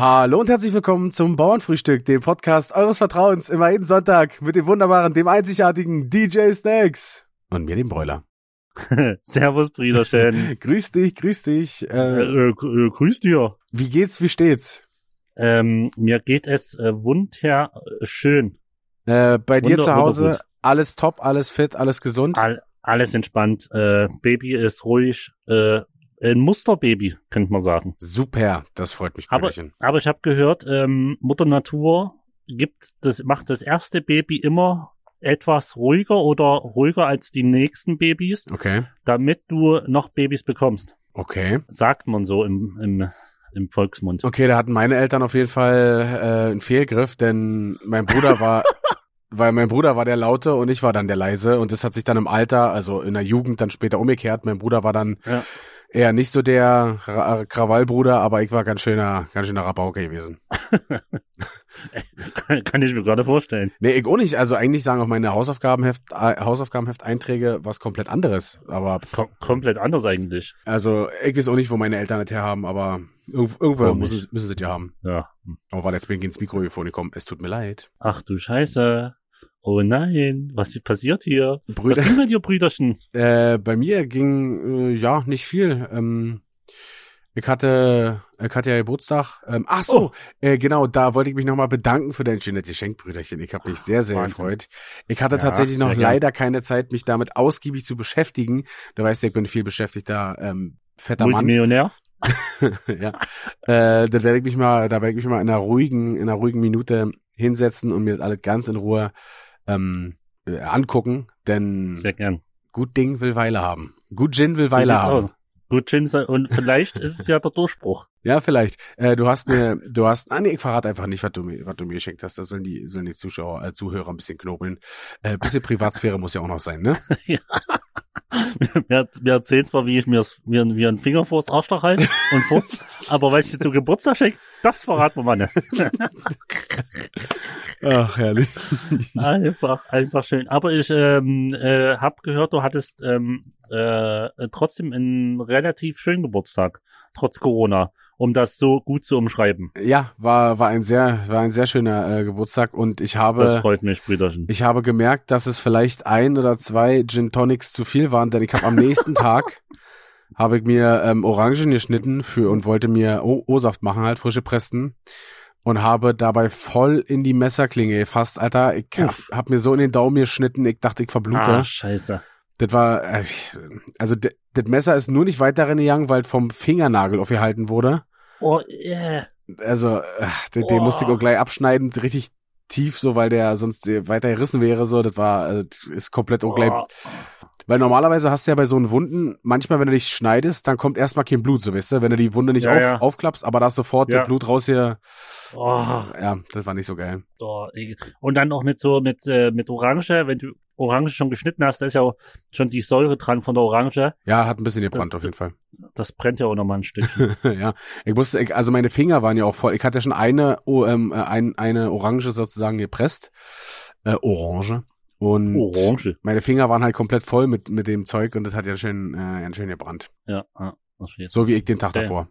Hallo und herzlich willkommen zum Bauernfrühstück, dem Podcast eures Vertrauens, immer jeden Sonntag mit dem wunderbaren, dem einzigartigen DJ Snacks und mir, dem Bräuler. Servus, Brüderchen. grüß dich, grüß dich. Äh, äh, äh, grüß dir. Wie geht's, wie steht's? Ähm, mir geht es äh, wunderschön. Äh, bei dir Wunder- zu Hause alles top, alles fit, alles gesund? All, alles entspannt. Äh, Baby ist ruhig. Äh, ein Musterbaby, könnte man sagen. Super, das freut mich, Aber, Brüderchen. aber ich habe gehört, ähm, Mutter Natur gibt das, macht das erste Baby immer etwas ruhiger oder ruhiger als die nächsten Babys, Okay, damit du noch Babys bekommst. okay. Sagt man so im, im, im Volksmund. Okay, da hatten meine Eltern auf jeden Fall äh, einen Fehlgriff, denn mein Bruder war, weil mein Bruder war der Laute und ich war dann der Leise und das hat sich dann im Alter, also in der Jugend dann später umgekehrt. Mein Bruder war dann Ja. Eher nicht so der Ra Krawallbruder, aber ich war ganz schöner, ganz schöner Rabauke gewesen. Kann, kann ich mir gerade vorstellen. Nee, ich auch nicht. Also eigentlich sagen auch meine Hausaufgabenheft, äh, Hausaufgabenheft-Einträge was komplett anderes. Aber Kom komplett anders eigentlich. also ich weiß auch nicht, wo meine Eltern das herhaben, aber irgendwo, irgendwo müssen, müssen sie ja haben. Ja. Aber warte, jetzt bin ich ins Mikrofon gekommen. Es tut mir leid. Ach du Scheiße. Oh nein, was ist passiert hier? Brüder. Was ging mit dir, Brüderchen? Äh, bei mir ging äh, ja nicht viel. Ähm, ich hatte, ich hatte ja Geburtstag. Ähm, ach so, Oh. äh, genau, da wollte ich mich nochmal bedanken für dein schönes Geschenk, Brüderchen. Ich habe mich sehr, sehr Wahnsinn. gefreut. Ich hatte Ja, tatsächlich noch leider keine Zeit, mich damit ausgiebig zu beschäftigen. Du weißt ja, ich bin viel beschäftigter ähm, fetter Mann. Multimillionär? ja. Äh, das werde ich mich mal, da werde ich mich mal in einer ruhigen, in einer ruhigen Minute hinsetzen und mir das alles ganz in Ruhe ähm, äh, angucken, denn Sehr gern. gut Ding will Weile haben. Gut Gin will So Weile haben. aus. Gut, Gin und vielleicht ist es ja der Durchbruch. Ja, vielleicht. Äh, du hast mir, du hast, ah nee, ich verrate einfach nicht, was du mir, was du mir geschenkt hast. Das sollen die, sollen die Zuschauer, äh, Zuhörer ein bisschen knobeln. Äh, bisschen Privatsphäre muss ja auch noch sein, ne? mir, mir erzählt zwar, wie ich mir, mir, mir einen Finger vors Arschloch halte und furz, aber weil ich dir zum Geburtstag schenke, das verraten wir mal nicht. Ach, herrlich. Einfach, einfach schön. Aber ich ähm, äh, habe gehört, du hattest ähm, äh, trotzdem einen relativ schönen Geburtstag, trotz Corona, um das so gut zu umschreiben. Ja, war, war ein sehr, war ein sehr schöner äh, Geburtstag und ich Das habe, freut mich, Brüderchen. ich habe gemerkt, dass es vielleicht ein oder zwei Gin Tonics zu viel waren, denn ich habe am nächsten Tag habe ich mir ähm, Orangen geschnitten für und wollte mir O- O-Saft machen, halt frische Presten. Und habe dabei voll in die Messerklinge gefasst, Alter. Ich hab, hab mir so in den Daumen geschnitten, ich dachte, ich verblute. ah, scheiße. Das war, äh, also das Messer ist nur nicht weiter reingegangen, weil es vom Fingernagel aufgehalten wurde. Oh, yeah. Also, äh, den, den Oh. musste ich auch gleich abschneiden, richtig tief, so, weil der sonst äh, weiter gerissen wäre, so. Das war, äh, ist komplett auch gleich, Oh. Weil normalerweise hast du ja bei so einen Wunden, manchmal, wenn du dich schneidest, dann kommt erstmal kein Blut, so, weißt du, wenn du die Wunde nicht Ja, auf, ja. aufklappst, aber da ist sofort Ja. das Blut raus hier. Oh, Ja, das war nicht so geil. oh. Und dann auch mit so, mit, äh, mit Orange, wenn du Orange schon geschnitten hast, da ist ja auch schon die Säure dran von der Orange. Ja, hat ein bisschen gebrannt Das- auf jeden Fall. Das brennt ja auch nochmal ein Stück. ja, ich musste, ich, also meine Finger waren ja auch voll. Ich hatte schon eine, oh, ähm, äh, ein, eine Orange sozusagen gepresst, äh, Orange. Und Orange. meine Finger waren halt komplett voll mit mit dem Zeug und das hat ja schön, äh, schön gebrannt. Ja, ja. das steht. So wie ich den Tag Ja. davor.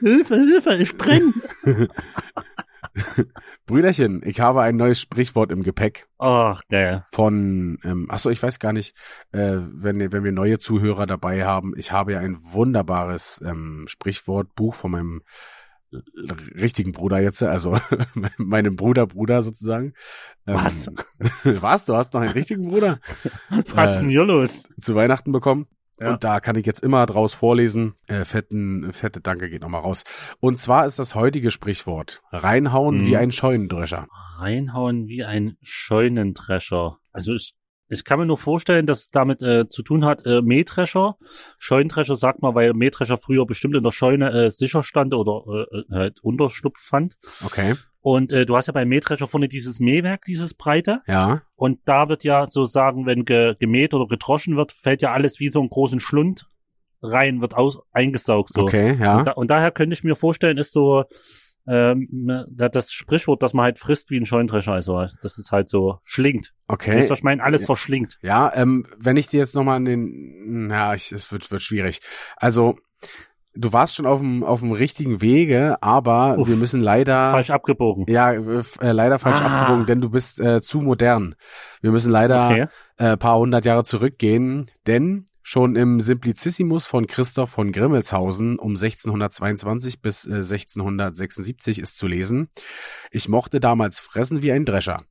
Hilfe, Hilfe, ich brenne. Brüderchen, ich habe ein neues Sprichwort im Gepäck Ach, geil. von, ähm, ach so, ich weiß gar nicht, äh, wenn, wenn wir neue Zuhörer dabei haben. Ich habe ja ein wunderbares ähm, Sprichwortbuch von meinem richtigen Bruder jetzt, also meinem Bruder Bruder sozusagen. Ähm, Was? Was? Du hast noch einen richtigen Bruder Was denn hier los? zu Weihnachten bekommen? Ja. Und da kann ich jetzt immer draus vorlesen. Äh, fetten, fette Danke geht nochmal raus. Und zwar ist das heutige Sprichwort reinhauen Mhm. wie ein Scheunendrescher. Reinhauen wie ein Scheunendrescher. Also ich, ich kann mir nur vorstellen, dass es damit äh, zu tun hat, äh, Mähdrescher. Scheunendrescher sagt man, weil Mähdrescher früher bestimmt in der Scheune äh, sicher stand oder äh, äh, halt Unterschlupf fand. Okay. Und äh, du hast ja beim Mähdrescher vorne dieses Mähwerk, dieses breite. Ja. Und da wird ja so sagen, wenn ge gemäht oder gedroschen wird, fällt ja alles wie so einen großen Schlund rein, wird aus eingesaugt. So. Okay, Und, ja. da, und daher könnte ich mir vorstellen, ist so ähm, da- das Sprichwort, dass man halt frisst wie ein Scheunendrescher, also das ist halt so schlingt. Okay. Weißt du, was ich meine? Alles Ja. verschlingt. Ja, ähm, wenn ich dir jetzt nochmal an den, na, ich, es wird, wird schwierig. Also, du warst schon auf dem, auf dem richtigen Wege, aber Uff. wir müssen leider, Falsch abgebogen. ja, äh, leider falsch Ah. abgebogen, denn du bist äh, zu modern. Wir müssen leider Okay. äh, paar hundert Jahre zurückgehen, denn schon im Simplicissimus von Christoph von Grimmelshausen um 1622 bis äh, 1676 ist zu lesen. Ich mochte damals fressen wie ein Drescher.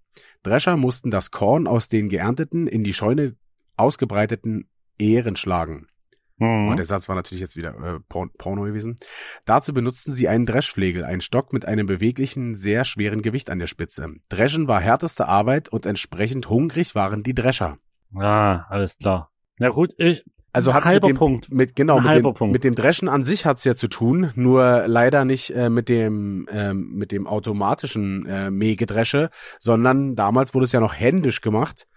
Drescher mussten das Korn aus den geernteten in die Scheune ausgebreiteten Ähren schlagen. Mhm. Oh, der Satz war natürlich jetzt wieder äh, Porn Porno gewesen. Dazu benutzten sie einen Dreschflegel, einen Stock mit einem beweglichen, sehr schweren Gewicht an der Spitze. Dreschen war härteste Arbeit und entsprechend hungrig waren die Drescher. Ah, alles klar. Na gut, ich, Also halber mit dem, Punkt. Mit, genau, mit dem, Punkt. mit dem Dreschen an sich hat's ja zu tun, nur leider nicht äh, mit dem ähm, mit dem automatischen äh, Mähgedresche, sondern damals wurde es ja noch händisch gemacht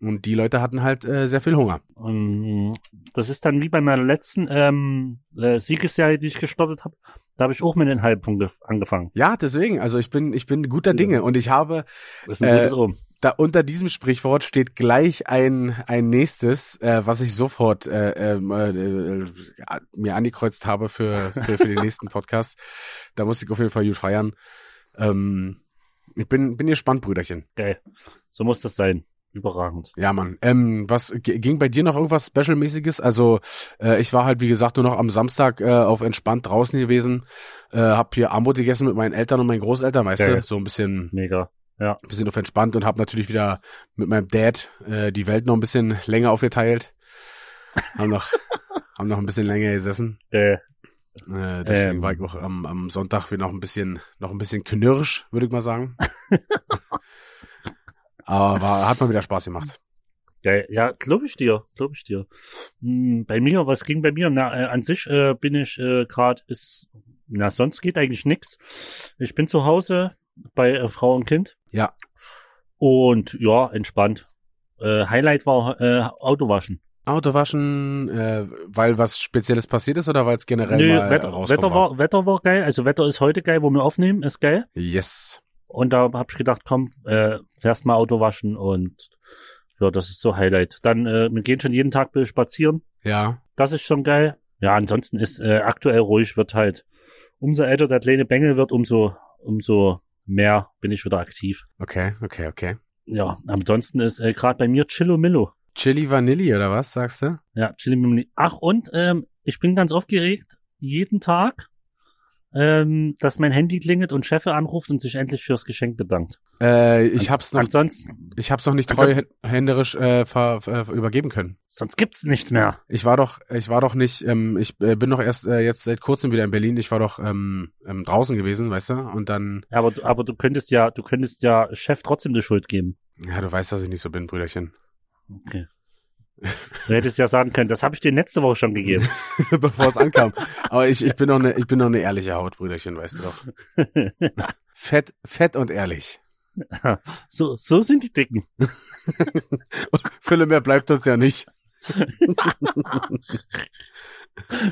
und die Leute hatten halt äh, sehr viel Hunger. Ähm, Das ist dann wie bei meiner letzten ähm, äh, Siegesserie, die ich gestartet habe. Da habe ich auch mit den Halbpunkt gef- angefangen. Ja, deswegen, also ich bin ich bin guter Dinge und ich habe Das ist ein Äh, gutes Ohm. da unter diesem Sprichwort steht gleich ein ein nächstes, äh, was ich sofort äh, ähm, äh, äh, ja, mir angekreuzt habe für für, für den nächsten Podcast. Da muss ich auf jeden Fall gut feiern. Ähm, ich bin bin gespannt, Brüderchen. Geil. So muss das sein. Überragend. Ja, Mann. Ähm, was ging bei dir noch irgendwas Specialmäßiges? Also äh, ich war halt wie gesagt nur noch am Samstag äh, auf entspannt draußen gewesen, äh, hab hier Armut gegessen mit meinen Eltern und meinen Großeltern, weißt Geil. du, so ein bisschen Mega. ein bisschen auf entspannt und habe natürlich wieder mit meinem Dad äh, die Welt noch ein bisschen länger aufgeteilt. haben noch haben noch ein bisschen länger gesessen. Äh, Äh, deswegen Ähm. war ich auch am, am Sonntag wieder noch ein bisschen noch ein bisschen knirsch, würde ich mal sagen. Aber war, hat mal wieder Spaß gemacht. geil. Ja, glaube ich dir. Glaube ich dir. Hm, bei mir, was ging bei mir? Na, äh, an sich äh, bin ich äh, gerade ist. Na, sonst geht eigentlich nix. Ich bin zu Hause bei äh, Frau und Kind. Ja. Und ja, entspannt. Äh, Highlight war äh, Autowaschen. Autowaschen, äh, weil was Spezielles passiert ist oder weil es generell Nö, mal Wetter, Wetter war, Wetter war geil. Also Wetter ist heute geil, wo wir aufnehmen, ist geil. Yes. Und da hab ich gedacht, komm, äh, fährst mal Auto waschen und ja, das ist so Highlight. Dann, äh, wir gehen schon jeden Tag spazieren. Ja. Das ist schon geil. Ja, ansonsten ist äh, aktuell ruhig, wird halt, umso älter der kleine Bengel wird, umso, umso mehr bin ich wieder aktiv. Okay, okay, okay. Ja, ansonsten ist äh, gerade bei mir Chillo Millo. Chili Vanilli oder was sagst du? Ja, Chili Millo. Ach, und ähm, ich bin ganz aufgeregt, jeden Tag, ähm, dass mein Handy klingelt und Cheffe anruft und sich endlich fürs Geschenk bedankt. Äh, ich hab's noch Ansonsten, Ich hab's noch nicht treuhänderisch äh, ver, ver, übergeben können. sonst gibt's nichts mehr. Ich war doch, ich war doch nicht, ähm, ich äh, bin doch erst äh, jetzt seit kurzem wieder in Berlin. Ich war doch ähm, ähm, draußen gewesen, weißt du? Und dann, Ja, aber, du- aber du könntest ja, du könntest ja Chef trotzdem die Schuld geben. ja, du weißt, dass ich nicht so bin, Brüderchen. Okay. Du hättest ja sagen können, das habe ich dir letzte Woche schon gegeben. Bevor es ankam. Aber ich, ich bin noch eine, ich bin noch eine ehrliche Haut, Brüderchen, weißt du doch. Fett, fett und ehrlich. so, so sind die Dicken. Fülle mehr bleibt uns ja nicht.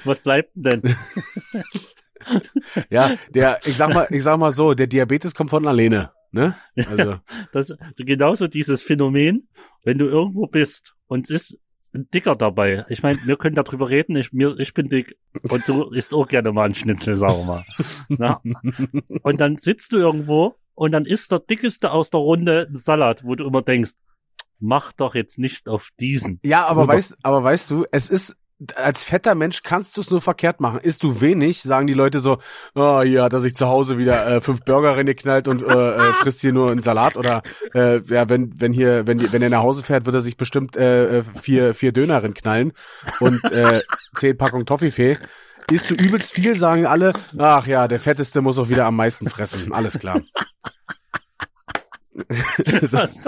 Was bleibt denn denn? Ja, der, ich sag mal, ich sag mal so, der Diabetes kommt von alleine, ne? Also, Das, genauso dieses Phänomen, wenn du irgendwo bist und es ist ein Dicker dabei. Ich meine, wir können darüber reden, ich, mir, ich bin dick und du isst auch gerne mal einen Schnitzel, sagen wir mal. Na? Und dann sitzt du irgendwo und dann isst der Dickeste aus der Runde einen Salat, wo du immer denkst, mach doch jetzt nicht auf diesen. Ja, aber Super. weißt, aber weißt du, es ist als fetter Mensch kannst du es nur verkehrt machen. Isst du wenig, sagen die Leute so, oh, hier hat er sich zu Hause wieder äh, fünf Burger reingeknallt und äh, äh, frisst hier nur einen Salat oder äh, ja, wenn wenn hier wenn die, wenn er nach Hause fährt, wird er sich bestimmt äh, äh, vier vier Döner knallen und äh, zehn Packungen Toffifee. Isst du übelst viel, sagen alle, ach ja, der fetteste muss auch wieder am meisten fressen. Alles klar. so, Hast,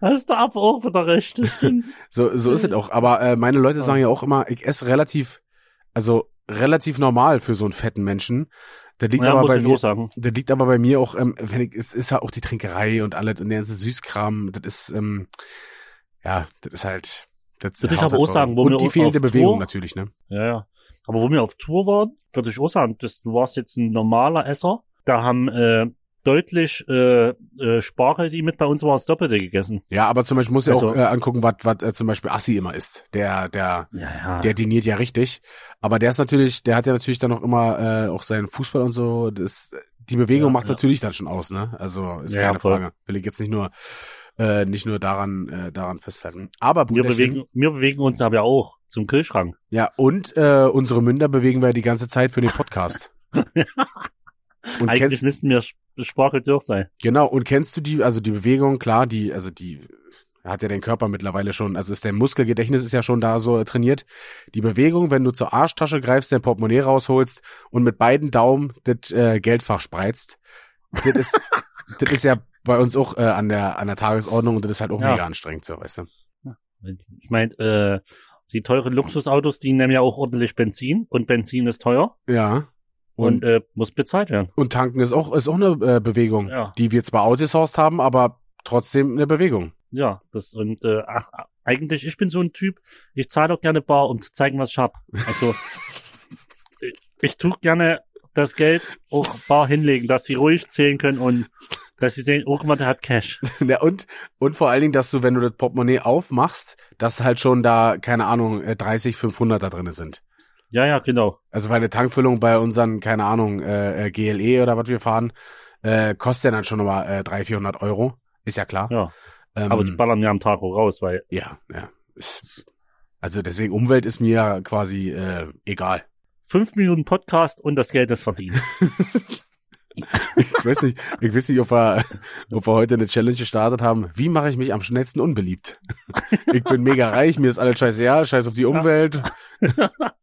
hast du aber auch wieder recht, das so, so ist es auch. Aber äh, meine Leute sagen ja auch immer, ich esse relativ, also relativ normal für so einen fetten Menschen. Der liegt Ja, aber bei mir, der liegt aber bei mir auch, ähm, wenn ich, es ist ja auch die Trinkerei und alles und der ganze Süßkram. Das ist, ähm, ja, das ist halt. Das Würde ich aber halt auch sagen, wo und wir die fehlende Bewegung Tour- natürlich, ne? Ja, ja. Aber wo wir auf Tour waren, würde ich auch sagen, dass du warst jetzt ein normaler Esser. da haben äh, deutlich äh, äh, Spargel, die mit bei uns war, das Doppelte gegessen. Ja, aber zum Beispiel muss ja Also- auch äh, angucken, was was äh, zum Beispiel Assi immer isst. Der, der, Ja, ja. der diniert ja richtig. Aber der ist natürlich, der hat ja natürlich dann noch immer äh, auch seinen Fußball und so. Das, die Bewegung Ja, macht's ja. natürlich dann schon aus, ne? Also ist Ja, keine voll. Frage. Will ich jetzt nicht nur äh, nicht nur daran äh, daran festhalten. Aber wir, bewegen, wir bewegen uns aber auch zum Kühlschrank. ja und äh, unsere Münder bewegen wir die ganze Zeit für den Podcast. und Eigentlich müssten wir Spargel durch sein. genau und kennst du die also die Bewegung klar die also die hat ja den Körper mittlerweile schon also ist der Muskelgedächtnis ist ja schon da so trainiert. Die Bewegung wenn du zur Arschtasche greifst dein Portemonnaie rausholst und mit beiden Daumen das äh, Geldfach spreizt das ist das ist ja bei uns auch äh, an der an der Tagesordnung und das ist halt auch Ja. mega anstrengend so weißt du. Ich meine, äh, die teuren Luxusautos, die nehmen ja auch ordentlich Benzin und Benzin ist teuer. Ja und, und äh, muss bezahlt werden. und tanken ist auch ist auch eine äh, Bewegung Ja. die wir zwar outgesourced haben aber trotzdem eine Bewegung Ja, das und äh, ach, eigentlich, ich bin so ein Typ, ich zahle doch gerne bar, um zu zeigen, was ich hab. Also ich, ich tu gerne das Geld auch bar hinlegen, dass sie ruhig zählen können und dass sie sehen, oh, der hat Cash. Ja, und, und vor allen Dingen, dass du, wenn du das Portemonnaie aufmachst, dass halt schon da, keine Ahnung, äh, 30, 500 da drinne sind. Ja, ja, genau. Also weil eine Tankfüllung bei unseren, keine Ahnung, äh, äh, GLE oder was wir fahren, äh, kostet ja dann schon nochmal äh, 300, 400 Euro. Ist ja klar. Ja. Ähm, Aber die ballern mir am Tag auch raus, weil ja, ja. Also deswegen, Umwelt ist mir quasi äh, egal. fünf Minuten Podcast und das Geld ist verdient. Ich weiß nicht, ich weiß nicht, ob wir, ob wir heute eine Challenge gestartet haben. Wie mache ich mich am schnellsten unbeliebt? Ich bin mega reich, mir ist alles scheißegal, scheiß auf die Umwelt. Ja.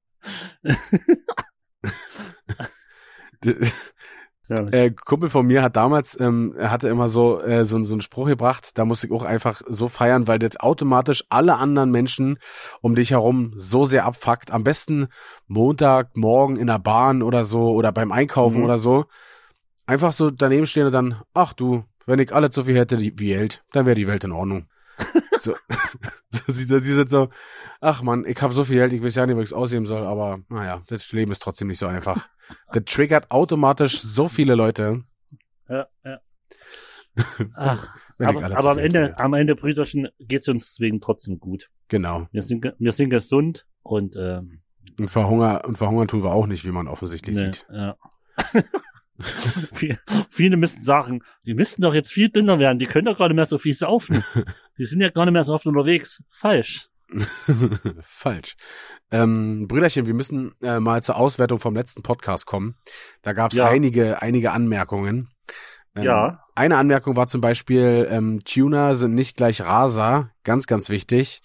äh, Kumpel von mir hat damals, ähm, er hatte immer so, äh, so, so einen Spruch gebracht, da musste ich auch einfach so feiern, weil das automatisch alle anderen Menschen um dich herum so sehr abfuckt. Am besten Montagmorgen in der Bahn oder so oder beim Einkaufen Mhm. oder so. Einfach so daneben stehen und dann, ach du, wenn ich alles so viel hätte wie Geld, dann wäre die Welt in Ordnung. so, sieht die sind so, ach man, ich habe so viel Geld, ich weiß ja nicht, wo ich es ausgeben soll, aber naja, das Leben ist trotzdem nicht so einfach. Das triggert automatisch so viele Leute. Ja, ja. Ach, aber, aber am Ende, am Ende, Brüderchen, geht's uns deswegen trotzdem gut. Genau. Wir sind, wir sind gesund und ähm, Und verhungern, und verhungern tun wir auch nicht, wie man offensichtlich ne, sieht. ja. Viel- Viele müssten sagen, die müssten doch jetzt viel dünner werden, die können doch gar nicht mehr so viel saufen. Die sind ja gar nicht mehr so oft unterwegs. Falsch. Falsch. Ähm, Brüderchen, wir müssen äh, mal zur Auswertung vom letzten Podcast kommen. Da gab es Ja. einige, einige Anmerkungen. Ähm, Ja. Eine Anmerkung war zum Beispiel, ähm, Tuner sind nicht gleich Raser. Ganz, ganz wichtig.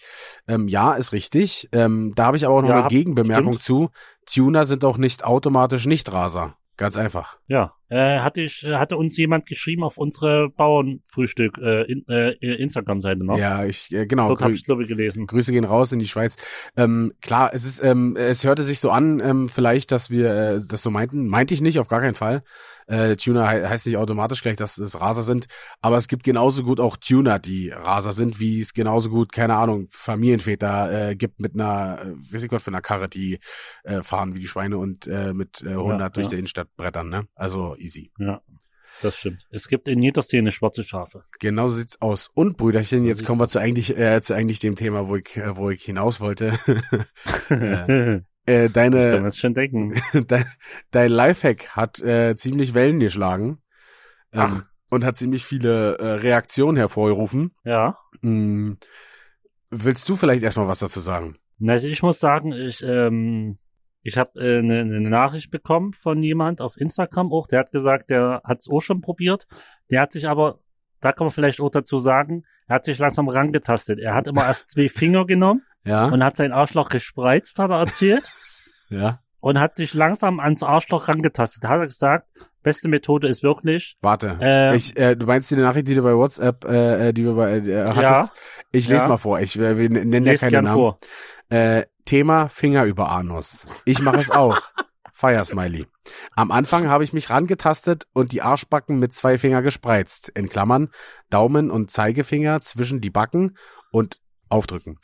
Ähm, ja, ist richtig. Ähm, da habe ich aber auch noch Ja, eine Gegenbemerkung stimmt. zu. Tuner sind auch nicht automatisch nicht Raser. Ganz einfach. Ja, äh, hatte ich, äh, hatte uns jemand geschrieben auf unsere Bauernfrühstück äh, in, äh, Instagram-Seite noch. Ja, ich, äh, genau. Dort habe ich glaube ich gelesen. Grüße gehen raus in die Schweiz. Ähm, klar, es ist, ähm, es hörte sich so an, ähm, vielleicht, dass wir äh, das so meinten. Meinte ich nicht, auf gar keinen Fall. Äh, Tuner he heißt nicht automatisch gleich, dass es Raser sind, aber es gibt genauso gut auch Tuner, die Raser sind, wie es genauso gut, keine Ahnung, Familienväter äh, gibt mit einer, äh, weiß ich Gott, für einer Karre, die äh, fahren wie die Schweine und äh, mit äh, 100 Ja, durch ja. die Innenstadt brettern, ne? Also easy. Ja, das stimmt. Es gibt in jeder Szene schwarze Schafe. Genau so sieht's aus. Und Brüderchen, So jetzt kommen wir zu eigentlich, äh, zu eigentlich dem Thema, wo ich, äh, wo ich hinaus wollte. äh, äh, Kann deine, man es schon denken. dein, dein Lifehack hat äh, ziemlich Wellen geschlagen ähm, Ach. und hat ziemlich viele äh, Reaktionen hervorgerufen. Ja. Hm, willst du vielleicht erstmal was dazu sagen? Also ich muss sagen, ich, ähm, ich habe eine äh, ne ne Nachricht bekommen von jemand auf Instagram auch, der hat gesagt, der hat es auch schon probiert. Der hat sich aber, da kann man vielleicht auch dazu sagen, er hat sich langsam rangetastet. Er hat immer erst zwei Finger genommen Ja, und hat sein Arschloch gespreizt, hat er erzählt, ja. und hat sich langsam ans Arschloch rangetastet. Da hat er gesagt, beste Methode ist wirklich, Warte, Äh, ich, äh, du meinst die Nachricht, die du bei WhatsApp, äh, äh, die wir bei äh, hattest? Ja. Ich lese Ja. mal vor. Ich äh, wir nennen ja keine Namen. vor. Äh, Thema Finger über Anus. Ich mache es auch. Feiersmiley. Am Anfang habe ich mich rangetastet und die Arschbacken mit zwei Finger gespreizt. In Klammern Daumen und Zeigefinger zwischen die Backen und aufdrücken.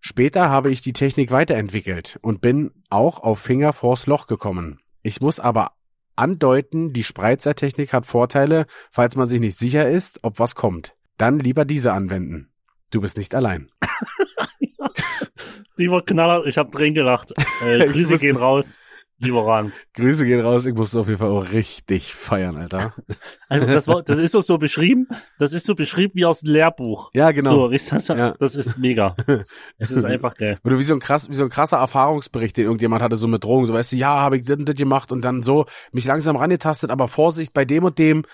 Später habe ich die Technik weiterentwickelt und bin auch auf Finger vors Loch gekommen. Ich muss aber andeuten, die Spreizzertechnik hat Vorteile, falls man sich nicht sicher ist, ob was kommt. Dann lieber diese anwenden. Du bist nicht allein. Lieber Knaller, ich habe drin gelacht. Äh, Grüße wusste- gehen raus. Lieber Ran. Grüße gehen raus, ich musste auf jeden Fall auch richtig feiern, Alter. Also das, war, das ist so, so beschrieben, das ist so beschrieben wie aus dem Lehrbuch. Ja, genau. So, schon, Ja. das ist mega. Es ist einfach geil. Oder wie so ein krass, wie so ein krasser Erfahrungsbericht, den irgendjemand hatte, so mit Drogen, so weißt du, ja, habe ich das und das gemacht und dann so mich langsam rangetastet, aber Vorsicht bei dem und dem.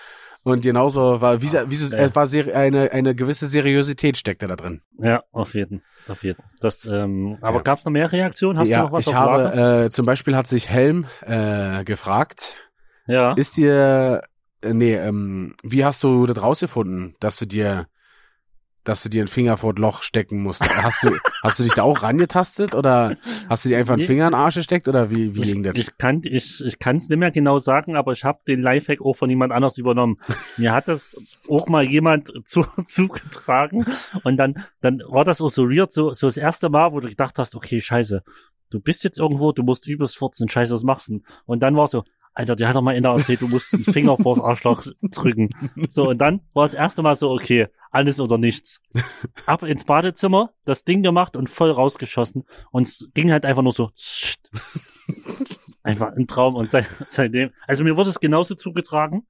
Und genauso war, wie, wie so, geil. es war seri- eine, eine gewisse Seriosität steckte da drin. Ja, auf jeden, auf jeden. Das, ähm, aber Ja. gab's noch mehr Reaktionen? Hast ja, du noch was ich Lager? habe, äh, zum Beispiel hat sich Helm äh, gefragt, Ja. ist dir, äh, nee, ähm, wie hast du das rausgefunden, dass du dir, dass du dir einen Finger vor das Loch stecken musst? Hast du, hast du dich da auch rangetastet oder hast du dir einfach einen. Finger in den Arsch gesteckt oder wie, wie ich, ging das? ich kann ich, ich kann es nicht mehr genau sagen, aber ich habe den Lifehack auch von jemand anders übernommen. Mir hat das auch mal jemand zu, zugetragen und dann dann war das auch so weird, so, so das erste Mal, wo du gedacht hast, okay, scheiße, du bist jetzt irgendwo, du musst übelst furzen, scheiße, was machst du? denn? Und dann war so, Alter, der hat doch mal in der erzählt, du musst den Finger vors Arschloch drücken. So, und dann war das erste Mal so, okay, alles oder nichts. Ab ins Badezimmer, das Ding gemacht und voll rausgeschossen. Und es ging halt einfach nur so. Einfach ein Traum und seit, seitdem, also mir wurde es genauso zugetragen.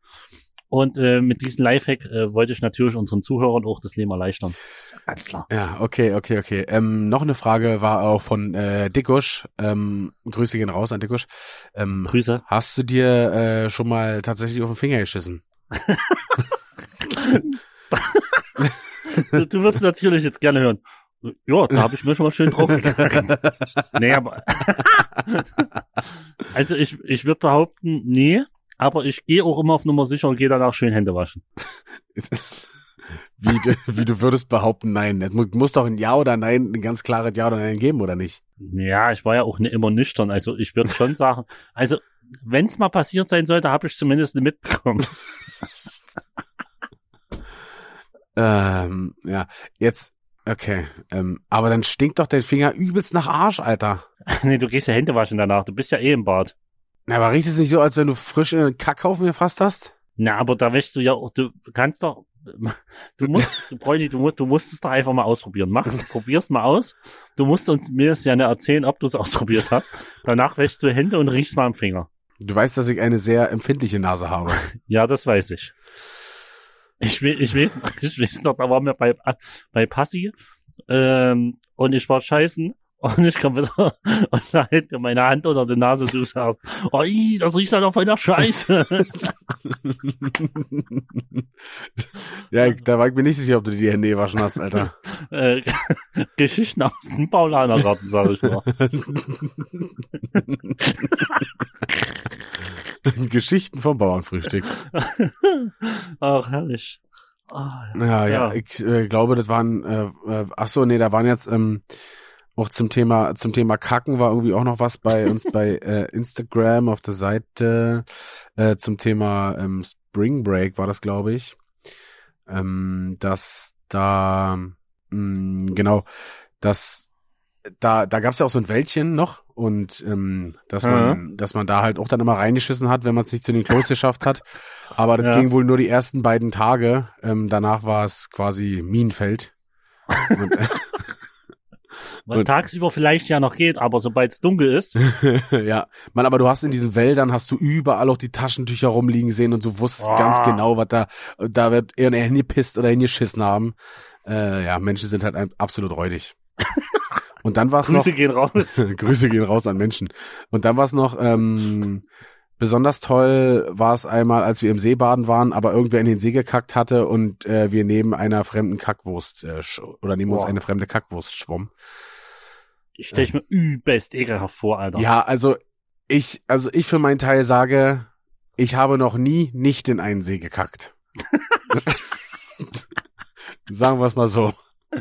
Und äh, mit diesem Lifehack äh, wollte ich natürlich unseren Zuhörern auch das Leben erleichtern. Ist ja ganz klar. Ja, okay, okay, okay. Ähm, noch eine Frage war auch von äh, Dickusch. Ähm, Grüße gehen raus an Dickusch. Ähm, Grüße. hast du dir äh, schon mal tatsächlich auf den Finger geschissen? Du, du würdest natürlich jetzt gerne hören. Ja, da habe ich mir schon mal schön drauf. Nee, aber also ich, ich würde behaupten, nee, aber ich gehe auch immer auf Nummer sicher und gehe danach schön Hände waschen. wie, du, wie du würdest behaupten, nein. Es mu- muss doch ein Ja oder Nein, ein ganz klares Ja oder Nein geben, oder nicht? Ja, ich war ja auch nicht immer nüchtern, also ich würde schon sagen, also wenn es mal passiert sein sollte, habe ich zumindest nicht mitbekommen. Ähm, ja, jetzt, okay. Ähm, aber dann stinkt doch dein Finger übelst nach Arsch, Alter. nee, du gehst ja Hände waschen danach, du bist ja eh im Bad. Na, aber riecht es nicht so, als wenn du frisch in einen Kackhaufen gefasst hast? Na, aber da wäschst du ja auch, du kannst doch, du musst, du Bräuni, du musst, du musst es doch einfach mal ausprobieren. Mach, probier's mal aus. Du musst uns mir es ja nicht erzählen, ob du es ausprobiert hast. Danach wäschst du Hände und riechst mal am Finger. Du weißt, dass ich eine sehr empfindliche Nase habe. Ja, das weiß ich. Ich, we- ich weiß, ich weiß noch, da waren wir bei, bei Passi, ähm, und ich war scheißen. Und ich komme wieder und da hält mir meine Hand unter die Nase, du sagst, oh, ii, das riecht halt auf einer Scheiße. ja, da war ich mir nicht sicher, ob du dir die Hände gewaschen hast, Alter. äh, Geschichten aus dem Paulanergarten, sag ich mal. Geschichten vom Bauernfrühstück. Ach, herrlich. Ja. Ja, ja, Ja. ich äh, glaube, das waren, äh, äh, ach so, nee, da waren jetzt ähm, auch zum Thema, zum Thema Kacken war irgendwie auch noch was bei uns bei äh, Instagram auf der Seite äh, zum Thema ähm, Spring Break war das, glaube ich, ähm, dass da mh, genau, dass da da gab's ja auch so ein Wäldchen noch und ähm, dass man dass man da halt auch dann immer reingeschissen hat, wenn man es nicht zu den Klos geschafft hat. Aber das Ja. ging wohl nur die ersten beiden Tage. Ähm, danach war es quasi Minenfeld. Und, Weil Und- tagsüber vielleicht ja noch geht, aber sobald es dunkel ist, ja, man, aber du hast in diesen Wäldern hast du überall auch die Taschentücher rumliegen sehen und du wusstest Ah. ganz genau, was da da wird eher hingepisst oder hingeschissen haben. Äh, ja, Menschen sind halt absolut räudig. Und dann war es noch Grüße gehen raus. Grüße gehen raus an Menschen. Und dann war es noch ähm, besonders toll, war es einmal, als wir im See baden waren, aber irgendwer in den See gekackt hatte und äh, wir neben einer fremden Kackwurst äh, oder neben uns Boah. eine fremde Kackwurst schwamm. Ich stelle ich mir übelst ekelhaft vor, Alter. Ja, also ich, also ich für meinen Teil sage, ich habe noch nie nicht in einen See gekackt. Sagen wir es mal so.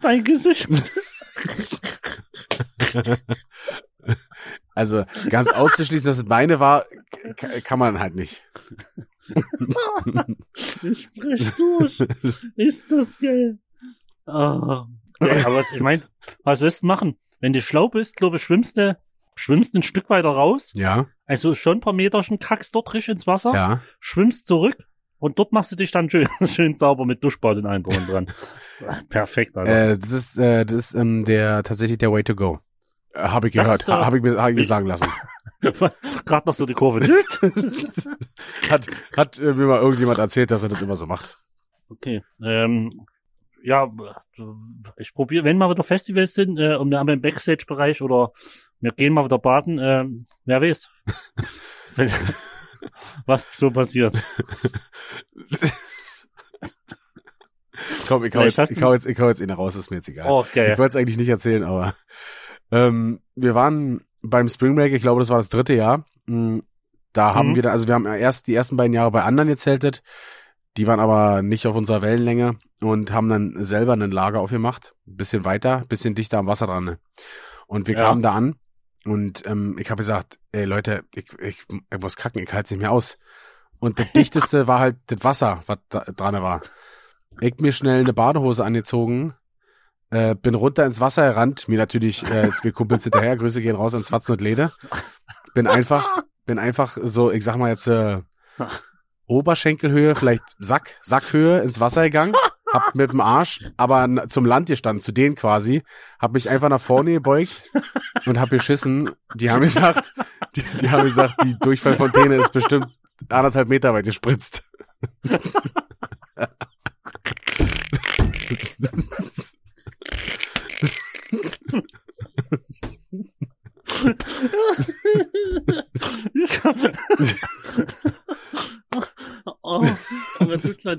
Mein Gesicht. Also ganz auszuschließen, dass es meine war, kann man halt nicht. Ich sprich durch. Ist das geil. Ah. Ja, aber was, ich meine, was willst du machen? Wenn du schlau bist, glaube ich, schwimmst du schwimmst ein Stück weiter raus, Ja, also schon ein paar Meterchen, kackst dort frisch ins Wasser, ja. schwimmst zurück und dort machst du dich dann schön, schön sauber mit Duschbad drum und dran. Perfekt, Alter. Äh, das ist, äh, das ist ähm, der tatsächlich der Way to go. Äh, Habe ich gehört, ha, habe ich, mir- hab ich mir sagen lassen. Gerade noch so die Kurve. hat hat äh, mir mal irgendjemand erzählt, dass er das immer so macht. Okay. Ähm, ja, ich probiere, wenn mal wieder Festivals sind, äh, und wir haben einen Backstage-Bereich oder wir gehen mal wieder baden, ähm, wer weiß. Was so passiert. Komm, ich hau, Vielleicht jetzt, ich, hau jetzt, ich hau jetzt ihn raus, ist mir jetzt egal. Oh, geil. Ich wollte es eigentlich nicht erzählen, aber ähm, wir waren beim Spring Break, ich glaube, das war das dritte Jahr. Mm, Da haben Mhm. wir, da, also wir haben erst die ersten beiden Jahre bei anderen gezeltet, die waren aber nicht auf unserer Wellenlänge und haben dann selber ein Lager aufgemacht, ein bisschen weiter, ein bisschen dichter am Wasser dran. ne? Und wir Ja. kamen da an und ähm, ich habe gesagt, ey Leute, ich, ich, ich muss kacken, ich halte nicht mehr aus. Und das dichteste war halt das Wasser, was da dran war. Ich mir schnell eine Badehose angezogen, äh, bin runter ins Wasser gerannt, mir natürlich äh, zwei Kumpels hinterher, Grüße gehen raus ans Fatzen und Lede. Bin einfach, bin einfach so, ich sag mal jetzt äh, Oberschenkelhöhe, vielleicht Sack, Sackhöhe ins Wasser gegangen, hab mit dem Arsch, aber zum Land gestanden, zu denen quasi, hab mich einfach nach vorne gebeugt und hab geschissen. Die haben gesagt, die, die haben gesagt, die Durchfallfontäne ist bestimmt anderthalb Meter weit gespritzt.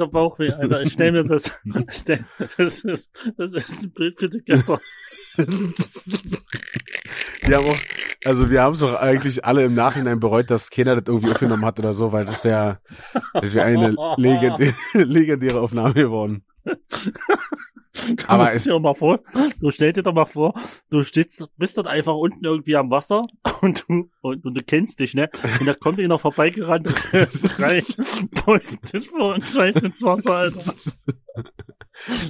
leider Bauchweh, Alter. Ich stell mir das, stell, das ist, das ist ein Bild für die Götter. Wir haben auch, also wir haben es doch eigentlich alle im Nachhinein bereut, dass keiner das irgendwie aufgenommen hat oder so, weil das wäre das eine legendäre, legendäre Aufnahme geworden. Aber Aber es- dir mal vor, du stell dir doch mal vor, du stehst, bist dort einfach unten irgendwie am Wasser und du, und, und du kennst dich, ne? Und da kommt einer vorbeigerannt und rein, sich vor und scheißt ins Wasser, Alter.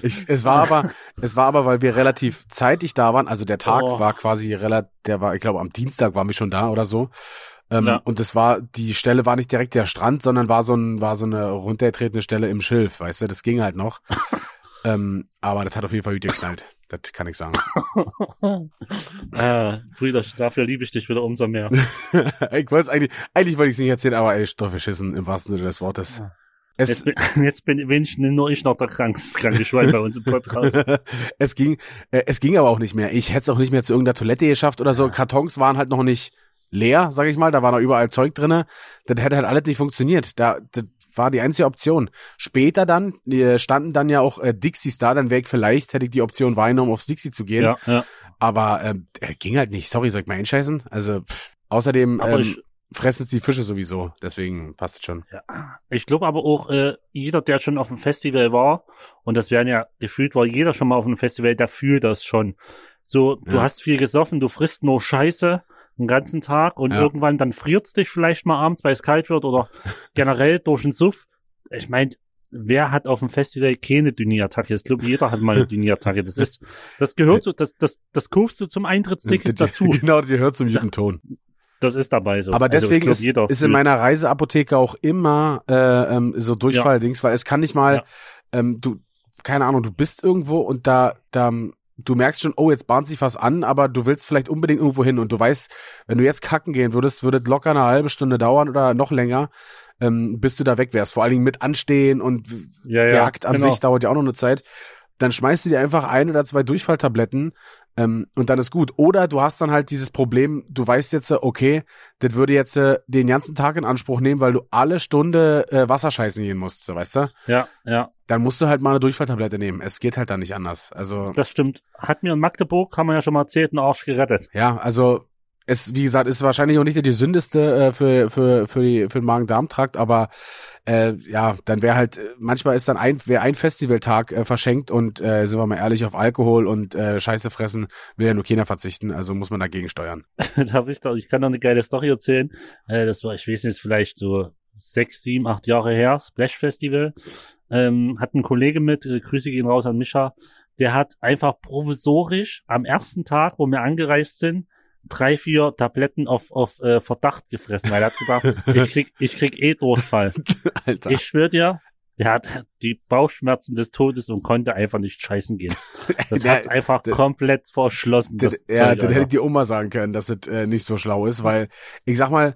Ich, es war aber, es war aber, weil wir relativ zeitig da waren. Also der Tag Oh. war quasi relativ, der war, ich glaube, am Dienstag waren wir schon da oder so. Ähm, Ja. Und es war, die Stelle war nicht direkt der Strand, sondern war so ein, war so eine runtergetretene Stelle im Schilf, weißt du, das ging halt noch. Ähm, aber das hat auf jeden Fall gut geknallt. Das kann ich sagen. Ah, Brüder, dafür liebe ich dich wieder umso mehr. ich wollte es eigentlich, eigentlich wollte ich es nicht erzählen, aber ey, Stoff beschissen im wahrsten Sinne des Wortes. Es, Jetzt bin, jetzt bin, bin ich nur ich noch der krank, kranke Schwein bei uns im Podcast. es ging, äh, es ging aber auch nicht mehr. Ich hätte es auch nicht mehr zu irgendeiner Toilette geschafft oder so. Kartons waren halt noch nicht leer, sag ich mal. Da war noch überall Zeug drinne. Das hätte halt alles nicht funktioniert. Da, das war die einzige Option. Später dann äh, standen dann ja auch äh, Dixies da. Dann wäre ich vielleicht hätte ich die Option wahrgenommen, aufs Dixie zu gehen. Ja, ja. Aber ähm, äh, ging halt nicht. Sorry, soll ich mal einscheißen? Also pff, außerdem Aber ähm, ich, fressen es die Fische sowieso. Deswegen passt es schon. ich glaube aber auch, äh, jeder, der schon auf dem Festival war, und das werden ja gefühlt, war jeder schon mal auf einem Festival, der fühlt das schon. So, du Ja. hast viel gesoffen, du frisst nur Scheiße den ganzen Tag und Ja. irgendwann dann friert's dich vielleicht mal abends, weil es kalt wird oder generell durch den Suff. Ich meine, wer hat auf dem Festival keine Dynie-Attacke? Ich glaube, jeder hat mal eine Dynie-Attacke. Das ist, das gehört so, das, das, das kaufst du zum Eintrittsticket dazu. genau, die hört zum guten Ton. Das ist dabei so. Aber Also deswegen glaub, ist, ist in meiner Reiseapotheke auch immer äh, ähm, so Durchfalldings, weil es kann nicht mal, Ja. ähm, du, keine Ahnung, du bist irgendwo und da, da, du merkst schon, oh, jetzt bahnt sich was an, aber du willst vielleicht unbedingt irgendwo hin und du weißt, wenn du jetzt kacken gehen würdest, würde es locker eine halbe Stunde dauern oder noch länger, ähm, bis du da weg wärst. Vor allen Dingen mit Anstehen und ja, der ja, Akt an genau. sich dauert ja auch noch eine Zeit. Dann schmeißt du dir einfach ein oder zwei Durchfalltabletten ähm, und dann ist gut. Oder du hast dann halt dieses Problem, du weißt jetzt, äh, okay, das würde jetzt äh, den ganzen Tag in Anspruch nehmen, weil du alle Stunde äh, Wasser scheißen gehen musst, weißt du? Ja, ja, Dann musst du halt mal eine Durchfalltablette nehmen. Es geht halt dann nicht anders. Also, das stimmt. Hat mir in Magdeburg, haben wir ja schon mal erzählt, einen Arsch gerettet. ja, also es, wie gesagt, ist wahrscheinlich auch nicht die gesündeste äh, für, für, für, die, für den Magen-Darm-Trakt, aber äh, ja, dann wäre halt, manchmal ist dann ein, wäre ein Festivaltag äh, verschenkt und äh, sind wir mal ehrlich, auf Alkohol und äh, Scheiße fressen will ja nur keiner verzichten, also muss man dagegen steuern. Darf ich, doch, ich kann noch eine geile Story erzählen. Äh, das war, ich weiß nicht, vielleicht so sechs, sieben, acht Jahre her, Splash Festival. Ähm, hat ein Kollege mit, äh, Grüße gehen raus an Mischa, der hat einfach provisorisch am ersten Tag, wo wir angereist sind, drei, vier Tabletten auf, auf äh, Verdacht gefressen, weil er hat gedacht, ich krieg, ich krieg eh Durchfall. Alter. Ich schwör dir, der hat die Bauchschmerzen des Todes und konnte einfach nicht scheißen gehen. Das Ja, hat's einfach das- komplett verschlossen. Das Das, ja, das hätte auch mal sagen können, dass es äh, nicht so schlau ist, weil ich sag mal,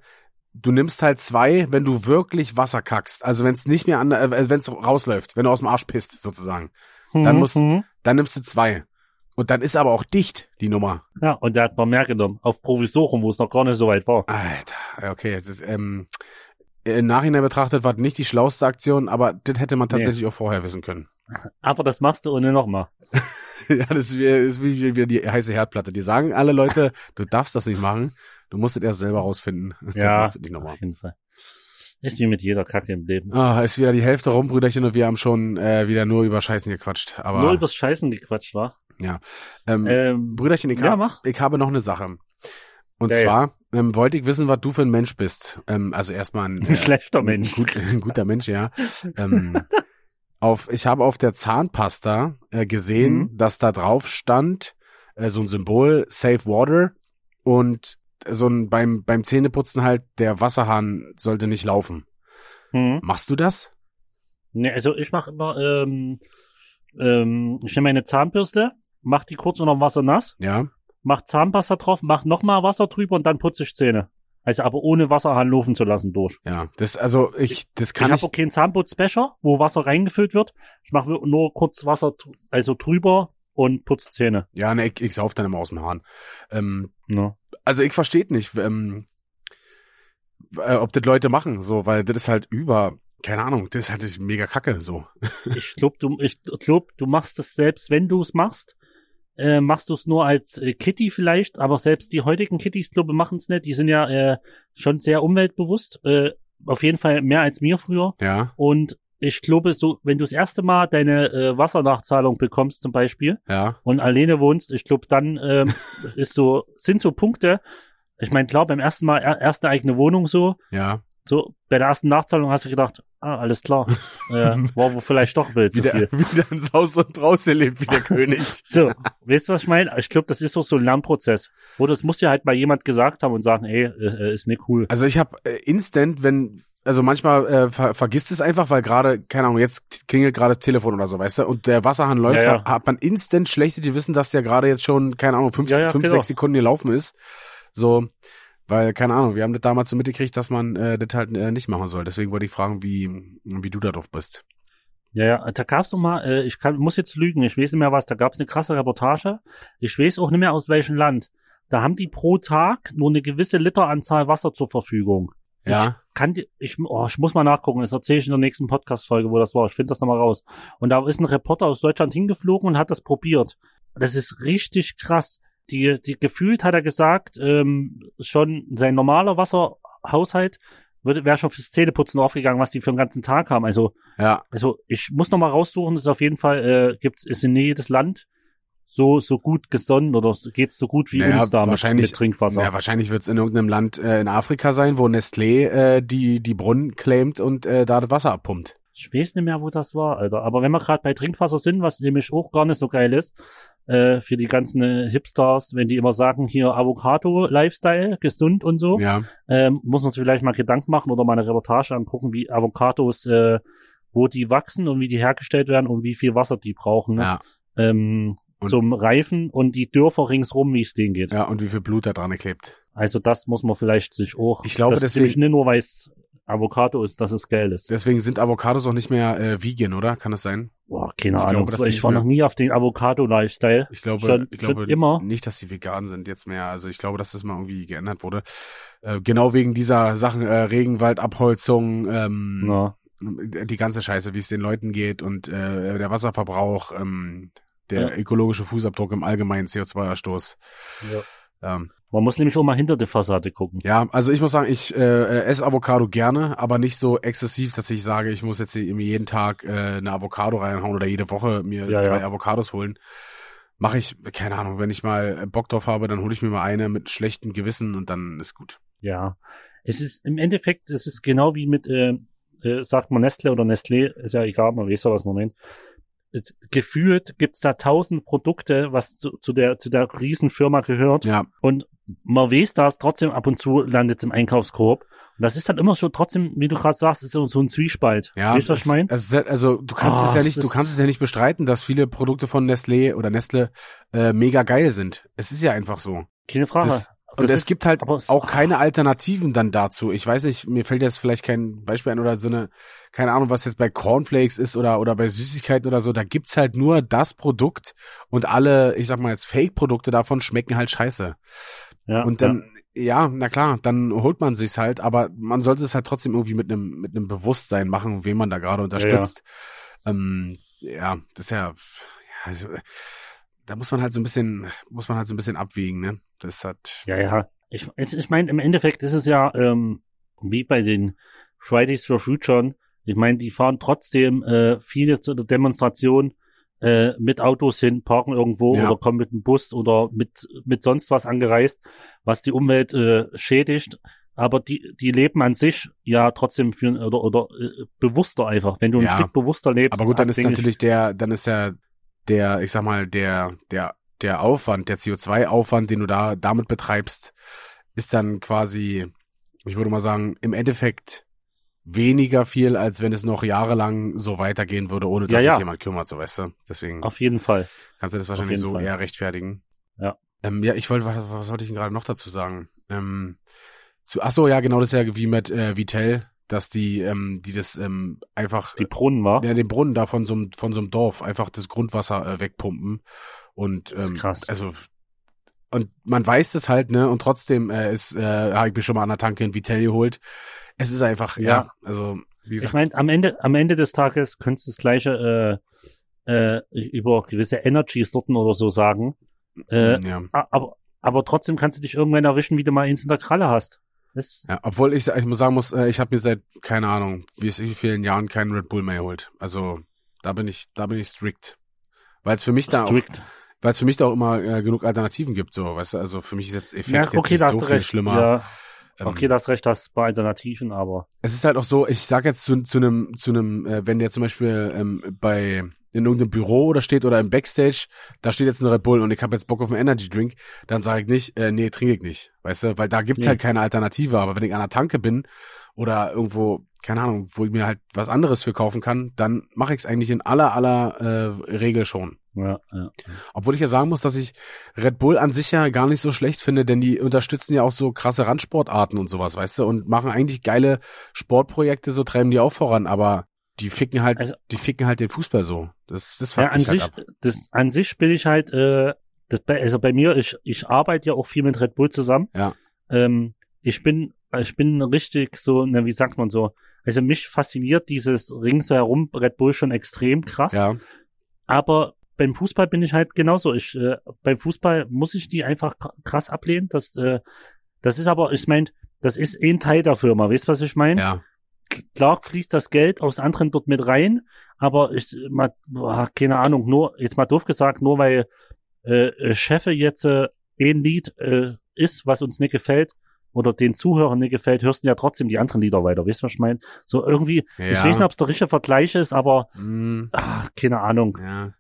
du nimmst halt zwei, wenn du wirklich Wasser kackst. Also wenn es nicht mehr an, äh, wenn es rausläuft, wenn du aus dem Arsch pisst, sozusagen. dann Mhm, muss- mhm. Dann nimmst du zwei. Und dann ist aber auch dicht, die Nummer. Ja, und der hat mal mehr genommen. Auf Provisorium, wo es noch gar nicht so weit war. Alter, okay. Das, ähm, Im Nachhinein betrachtet war das nicht die schlauste Aktion, aber das hätte man tatsächlich auch vorher wissen können. Aber das machst du ohne nochmal. ja, das ist wie, ist wie, wie die heiße Herdplatte. Die sagen alle Leute, du darfst das nicht machen. Du musst es erst selber rausfinden. Ja. Auf jeden Fall. Ist wie mit jeder Kacke im Leben. Ah, ist wieder die Hälfte rum, Brüderchen, und wir haben schon äh, wieder nur über Scheißen gequatscht. Aber Nur übers Scheißen gequatscht war. Ähm, Ähm, Brüderchen, ich, ja, hab, ich habe noch eine Sache. Und Ja, ja. zwar ähm, wollte ich wissen, was du für ein Mensch bist. Ähm, also erstmal ein, Ein schlechter Mensch. Ein, gut, ein guter Mensch, ja. ähm, auf, ich habe auf der Zahnpasta äh, gesehen, Mhm. dass da drauf stand, äh, so ein Symbol, Save Water und so ein beim beim Zähneputzen halt der Wasserhahn sollte nicht laufen. Mhm. Machst du das? Ne, also ich mache immer, ähm, ähm, ich nehme meine Zahnbürste, mach die kurz unter dem Wasser nass, Ja. mach Zahnpasta drauf, mach nochmal Wasser drüber und dann putze ich Zähne. Also aber ohne Wasserhahn laufen zu lassen durch. Ja, das also ich das ich kann habe ich, auch keinen Zahnputzbecher, wo Wasser reingefüllt wird. Ich mache nur kurz Wasser, also drüber und putze Zähne. ja, ne, ich, ich sauf dann immer aus dem Hahn. Ähm, Ne? also ich verstehe nicht, ähm, äh, ob das Leute machen, so, weil das ist halt über, keine Ahnung, das ist halt mega kacke, so. Ich glaub, du, ich glaub, du machst es selbst, wenn du es machst, äh, machst du es nur als äh, Kitty vielleicht, aber selbst die heutigen Kittys, glaube machen es nicht. Die sind ja äh, schon sehr umweltbewusst, äh, auf jeden Fall mehr als mir früher. Ja, Und ich glaube, so, wenn du das erste Mal deine äh, Wassernachzahlung bekommst zum Beispiel ja, und alleine wohnst, ich glaube, dann ähm, ist so, sind so Punkte. Ich meine, klar, beim ersten Mal er, erste eigene Wohnung so, ja. So bei der ersten Nachzahlung hast du gedacht, ah, alles klar, äh, war wohl vielleicht doch Bild zu Wieder, viel. wieder ins Haus und raus lebt wie der König. So, weißt du, was ich meine? Ich glaube, das ist auch so ein Lernprozess. Oder es muss ja halt mal jemand gesagt haben und sagen, ey, äh, ist nicht cool. Also ich habe äh, instant, wenn, also manchmal äh, ver vergisst es einfach, weil gerade, keine Ahnung, jetzt klingelt gerade das Telefon oder so, weißt du, und der Wasserhahn läuft, Ja, ja. hat man instant schlechte, die wissen, dass der gerade jetzt schon, keine Ahnung, fünf, Ja, ja, fünf genau. sechs Sekunden gelaufen ist. So, weil, keine Ahnung, wir haben das damals so mitgekriegt, dass man äh, das halt äh, nicht machen soll. Deswegen wollte ich fragen, wie, wie du da drauf bist. Ja, ja, da gab's noch mal, äh, ich kann, muss jetzt lügen, ich weiß nicht mehr was, da gab's eine krasse Reportage. Ich weiß auch nicht mehr aus welchem Land. Da haben die pro Tag nur eine gewisse Literanzahl Wasser zur Verfügung. Ja, Kann die, ich, oh, ich muss mal nachgucken, das erzähle ich in der nächsten Podcast-Folge, wo das war. Ich finde das nochmal raus. Und da ist ein Reporter aus Deutschland hingeflogen und hat das probiert. Das ist richtig krass. Die, die gefühlt hat er gesagt, ähm, schon sein normaler Wasserhaushalt wäre schon fürs Zähneputzen aufgegangen, was die für den ganzen Tag haben. Also ja, also ich muss noch mal raussuchen, das ist auf jeden Fall, äh, gibt's, ist in jedes Land so, so gut gesonnen oder geht's so gut wie Naja, uns da mit, wahrscheinlich- mit Trinkwasser. ja wahrscheinlich wird's in irgendeinem Land äh, in Afrika sein, wo Nestlé äh, die, die Brunnen claimt und äh, da das Wasser abpumpt. Ich weiß nicht mehr, wo das war, Alter. Aber wenn wir gerade bei Trinkwasser sind, was nämlich auch gar nicht so geil ist, äh, für die ganzen äh, Hipsters, wenn die immer sagen, hier Avocado-Lifestyle, gesund und so, Ja, ähm, muss man sich vielleicht mal Gedanken machen oder mal eine Reportage angucken, wie Avocados, äh, wo die wachsen und wie die hergestellt werden und wie viel Wasser die brauchen. Ne? ja, ähm, Und- zum Reifen und die Dörfer ringsrum, wie es denen geht. ja, und wie viel Blut da dran klebt. Also das muss man vielleicht sich auch. Ich glaube, das ist deswegen- nicht nur, weil es Avocado ist, dass es geil ist. Deswegen sind Avocados auch nicht mehr äh, vegan, oder? Kann das sein? Boah, keine ich Ahnung. glaube, ich war noch nie auf den Avocado-Lifestyle. Ich glaube, Schon- ich glaube immer? nicht, dass sie vegan sind jetzt mehr. Also ich glaube, dass das mal irgendwie geändert wurde. Äh, genau wegen dieser Sachen, äh, Regenwaldabholzung, ähm, Ja. die ganze Scheiße, wie es den Leuten geht und äh, der Wasserverbrauch, ähm, der Ja. ökologische Fußabdruck im allgemeinen CO2-Ausstoß. Ja. Ähm, Man muss nämlich auch mal hinter der Fassade gucken. ja, also ich muss sagen, ich äh, äh, esse Avocado gerne, aber nicht so exzessiv, dass ich sage, ich muss jetzt hier jeden Tag äh, eine Avocado reinhauen oder jede Woche mir Ja, zwei ja. Avocados holen. Mache ich, keine Ahnung, wenn ich mal Bock drauf habe, dann hole ich mir mal eine mit schlechtem Gewissen und dann ist gut. Ja. Es ist im Endeffekt, es ist genau wie mit, äh, äh, sagt man Nestle oder Nestlé, ist ja egal, man weiß ja, was man meint. Gefühlt gibt's da tausend Produkte, was zu, zu der zu der Riesenfirma gehört. Ja. Und man weiß das, trotzdem ab und zu landet im Einkaufskorb. Und das ist dann immer so trotzdem, wie du gerade sagst, ist so, so ein Zwiespalt. Ja, weißt du, was ich meine? also du kannst Oh, es ja es nicht, du kannst es ja nicht bestreiten, dass viele Produkte von Nestlé oder Nestle äh, mega geil sind. Es ist ja einfach so. Keine Frage. Das, und es gibt halt auch keine Alternativen dann dazu. Ich weiß nicht, mir fällt jetzt vielleicht kein Beispiel ein oder so eine, keine Ahnung, was jetzt bei Cornflakes ist oder, oder bei Süßigkeiten oder so. Da gibt's halt nur das Produkt und alle, ich sag mal jetzt Fake-Produkte davon schmecken halt scheiße. ja, Und dann, ja. na klar, dann holt man sich's halt, aber man sollte es halt trotzdem irgendwie mit einem mit einem Bewusstsein machen, wen man da gerade unterstützt. Ähm, ja, das ist ja, ja also, da muss man halt so ein bisschen, muss man halt so ein bisschen abwägen, ne? Das hat, Ja, ja. Ich, ich, meine, im Endeffekt ist es ja ähm, wie bei den Fridays for Future. Ich meine, die fahren trotzdem äh, viele zu der Demonstration äh, mit Autos hin, parken irgendwo Ja. oder kommen mit dem Bus oder mit mit sonst was angereist, was die Umwelt äh, schädigt. Aber die die leben an sich ja trotzdem für oder oder äh, bewusster einfach. Wenn du ein Ja. Stück bewusster lebst, aber gut, dann ist ich, natürlich der, dann ist ja der, ich sag mal, der, der, der Aufwand, der CO2-Aufwand, den du da damit betreibst, ist dann quasi, ich würde mal sagen, im Endeffekt weniger viel, als wenn es noch jahrelang so weitergehen würde, ohne dass Ja, ja. sich jemand kümmert, so weißt du. Deswegen auf jeden Fall. kannst du das wahrscheinlich so Fall. eher rechtfertigen. Ja. Ähm, ja, ich wollte, was, was wollte ich denn gerade noch dazu sagen? Ähm, zu, ach so, ja, genau, das ist ja wie mit äh, Vitel, dass die, ähm, die das ähm, einfach Die Brunnen war. ja, den Brunnen da von so einem von so einem Dorf einfach das Grundwasser äh, wegpumpen und Das ist ähm, krass. also und man weiß das halt ne und trotzdem äh, ist äh, habe ich mir schon mal an der Tanke in Vitel geholt. Es ist einfach ja, Ja. also wie Ich gesagt meine, am Ende, am Ende des Tages könntest du das gleiche äh, äh, über gewisse Energy-Sorten oder so sagen. Äh, ja. aber, aber trotzdem kannst du dich irgendwann erwischen, wie du mal eins in der Kralle hast. Das, ja, obwohl ich ich muss sagen muss, äh, ich habe mir seit keine Ahnung wie wie vielen Jahren keinen Red Bull mehr geholt. Also da bin ich da bin ich strikt, weil es für mich da auch weil es für mich da auch immer äh, genug Alternativen gibt so, weißt du, also für mich ist jetzt Effekt Ja, jetzt okay, nicht da so viel recht. schlimmer. Ja, okay, da hast recht, das bei Alternativen, aber es ist halt auch so, ich sag jetzt zu, zu einem, zu einem, äh, wenn der zum Beispiel ähm, bei in irgendeinem Büro oder steht oder im Backstage, da steht jetzt ein Red Bull und ich habe jetzt Bock auf einen Energy Drink, dann sage ich nicht, äh, nee, trinke ich nicht, weißt du, weil da gibt's Nee. halt keine Alternative. Aber wenn ich an der Tanke bin oder irgendwo, keine Ahnung, wo ich mir halt was anderes für kaufen kann, dann mache ich es eigentlich in aller aller äh, Regel schon. ja, ja. Obwohl ich ja sagen muss, dass ich Red Bull an sich ja gar nicht so schlecht finde, denn die unterstützen ja auch so krasse Randsportarten und sowas, weißt du, und machen eigentlich geile Sportprojekte, so treiben die auch voran, aber die ficken halt, Also- die ficken halt den Fußball so. Das, das ja fuckt an halt sich, ab. das, an sich bin ich halt, äh, das, bei- also bei mir, ich, ich arbeite ja auch viel mit Red Bull zusammen. Ja. Ähm, ich bin, ich bin richtig so, na, wie sagt man so, also mich fasziniert dieses ringsherum Red Bull schon extrem krass. Ja, Aber beim Fußball bin ich halt genauso. Ich, äh, beim Fußball muss ich die einfach kr- krass ablehnen. Das, äh, das ist aber, ich meine, das ist ein Teil der Firma. Weißt du, was ich meine? ja, Klar fließt das Geld aus anderen dort mit rein, aber ich, mal, keine Ahnung, nur, jetzt mal doof gesagt, nur weil äh, äh, Chefe jetzt äh, ein Lied äh, ist, was uns nicht gefällt, oder den Zuhörern nicht gefällt, hörst du ja trotzdem die anderen Lieder weiter. Weißt du, was ich meine? So irgendwie, ja. ich weiß nicht, ob es der richtige Vergleich ist, aber Mm, ach, keine Ahnung. ja.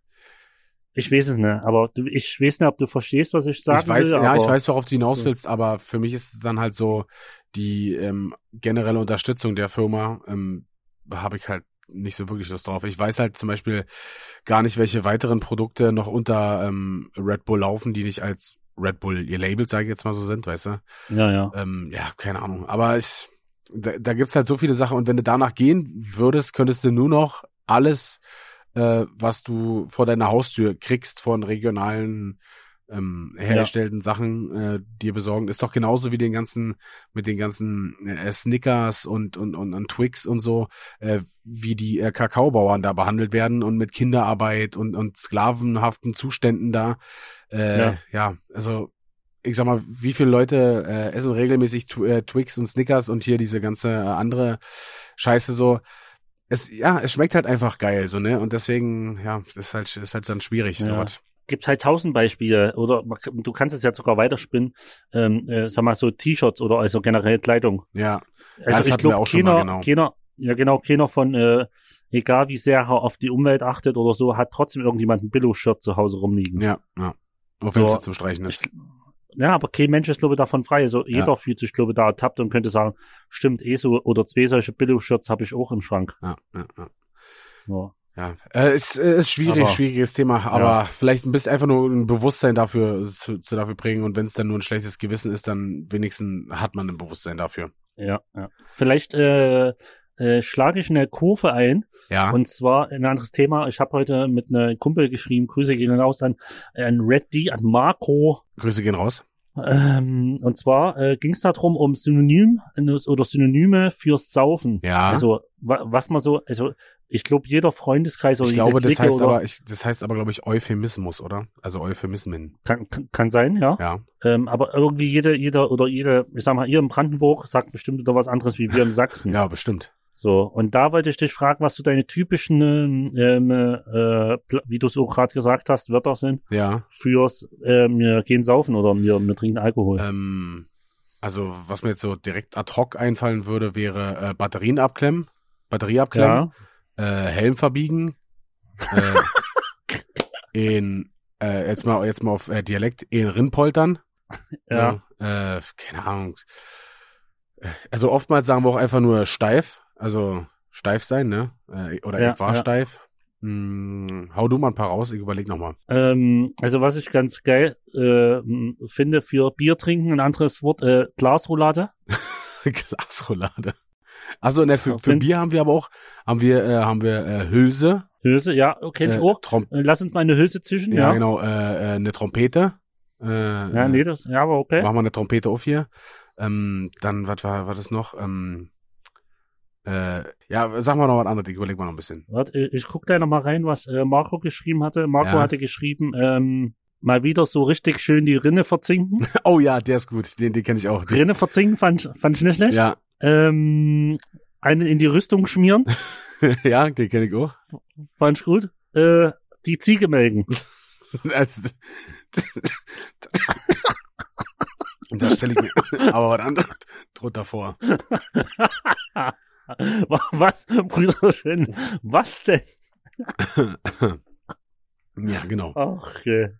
Ich weiß es nicht, aber du, ich weiß nicht, ob du verstehst, was ich sagen ich weiß, will. ja, ich weiß, worauf du hinaus willst, aber für mich ist es dann halt so die ähm, generelle Unterstützung der Firma ähm, habe ich halt nicht so wirklich Lust drauf. Ich weiß halt zum Beispiel gar nicht, welche weiteren Produkte noch unter ähm, Red Bull laufen, die nicht als Red Bull ihr Label, sage ich jetzt mal so sind, weißt du? Ja, ja. Ähm, ja, keine Ahnung. Aber ich, da, da gibt's halt so viele Sachen und wenn du danach gehen würdest, könntest du nur noch alles, äh, was du vor deiner Haustür kriegst von regionalen ähm, hergestellten Sachen äh, dir besorgen. Ist doch genauso wie den ganzen, mit den ganzen äh, Snickers und, und, und, und Twix und so, äh, wie die äh, Kakaobauern da behandelt werden und mit Kinderarbeit und, und sklavenhaften Zuständen da. Äh, ja. Ja. also ich sag mal, wie viele Leute äh, essen regelmäßig Tw äh, Twix und Snickers und hier diese ganze äh, andere Scheiße so. Es, ja, es schmeckt halt einfach geil, so, ne? Und deswegen, ja, ist halt, ist halt dann schwierig, Ja. sowas. Gibt halt tausend Beispiele oder du kannst es ja sogar weiterspinnen, ähm, äh, sag mal so T-Shirts oder also generell Kleidung. Ja, Also das ich glaube, keiner, genau. keiner, ja genau, keiner von äh, egal wie sehr er auf die Umwelt achtet oder so, hat trotzdem irgendjemand ein Billo-Shirt zu Hause rumliegen. Ja, ja. Auch wenn So, es zum Streichen ist. Ich, ja, aber kein Mensch ist, glaube ich, davon frei. Also jeder Ja. fühlt sich, glaube ich, da ertappt und könnte sagen, stimmt, eh so, oder zwei solche Billo-Shirts habe ich auch im Schrank. Ja, ja, ja. Ja. Ja, äh, ist, äh, ist schwierig, Aber- schwieriges Thema, aber Ja. vielleicht ein bisschen einfach nur ein Bewusstsein dafür zu, zu dafür bringen und wenn es dann nur ein schlechtes Gewissen ist, dann wenigstens hat man ein Bewusstsein dafür. Ja, ja. Vielleicht äh, äh, schlage ich eine Kurve ein. Ja, Und zwar ein anderes Thema. Ich habe heute mit einem Kumpel geschrieben, Grüße gehen raus an, an Red D, an Marco. Grüße gehen raus. Ähm, und zwar äh, ging es darum, um Synonym oder Synonyme fürs Saufen. Ja, Also wa was man so, also ich glaube, jeder Freundeskreis oder ich glaube, das heißt oder, aber, ich, das heißt aber, glaube ich, Euphemismus, oder? Also Euphemismen. kann, kann, kann sein, ja. Ja, Ähm, aber irgendwie jeder, jeder oder jede, ich sag mal, ihr in Brandenburg sagt bestimmt wieder was anderes wie wir in Sachsen. ja, bestimmt. So, und da wollte ich dich fragen, was so deine typischen, ähm, äh, Pla- wie du es auch gerade gesagt hast, Wörter sind Ja, fürs äh, wir gehen saufen oder wir, wir trinken Alkohol. ähm, also was mir jetzt so direkt ad hoc einfallen würde, wäre äh, Batterien abklemmen, Batterie abklemmen, ja, äh, Helm verbiegen, äh, in äh, jetzt mal jetzt mal auf äh, Dialekt in Rinpoltern. ja, So, äh, keine Ahnung. Also oftmals sagen wir auch einfach nur steif, also steif sein, ne? Äh, oder Ja, ich war ja. steif. Hm, hau du mal ein paar raus, ich überleg nochmal. ähm, also was ich ganz geil äh, finde für Bier trinken, ein anderes Wort, äh, Glasroulade. Glasroulade. Also ne, für, für Bier haben wir aber auch, haben wir, äh, haben wir äh, Hülse. Hülse, ja, kenn ich äh, auch. Trom Äh, Lass uns mal eine Hülse zwischen, ja, ja. genau, äh, äh, eine Trompete. Äh, Ja, äh, nee, das, ja, aber okay. Machen wir eine Trompete auf hier. Ähm, dann, was war, war das noch? Ähm, äh, ja, sag mal noch was anderes, ich überleg mal noch ein bisschen. Warte, ich, ich guck gleich noch mal rein, was äh, Marco geschrieben hatte. Marco Ja. hatte geschrieben, ähm, mal wieder so richtig schön die Rinne verzinken. Oh ja, der ist gut, den, den kenne ich auch. Rinne verzinken fand, ich- fand ich nicht schlecht. Ja, Ähm, einen in die Rüstung schmieren, ja, den kenne ich auch. fand ich gut. Äh, die Ziege melken. Also, Und da stelle ich mir aber was anderes drunter vor. was, Brüderchen, was denn? Ja, genau. Ach, okay.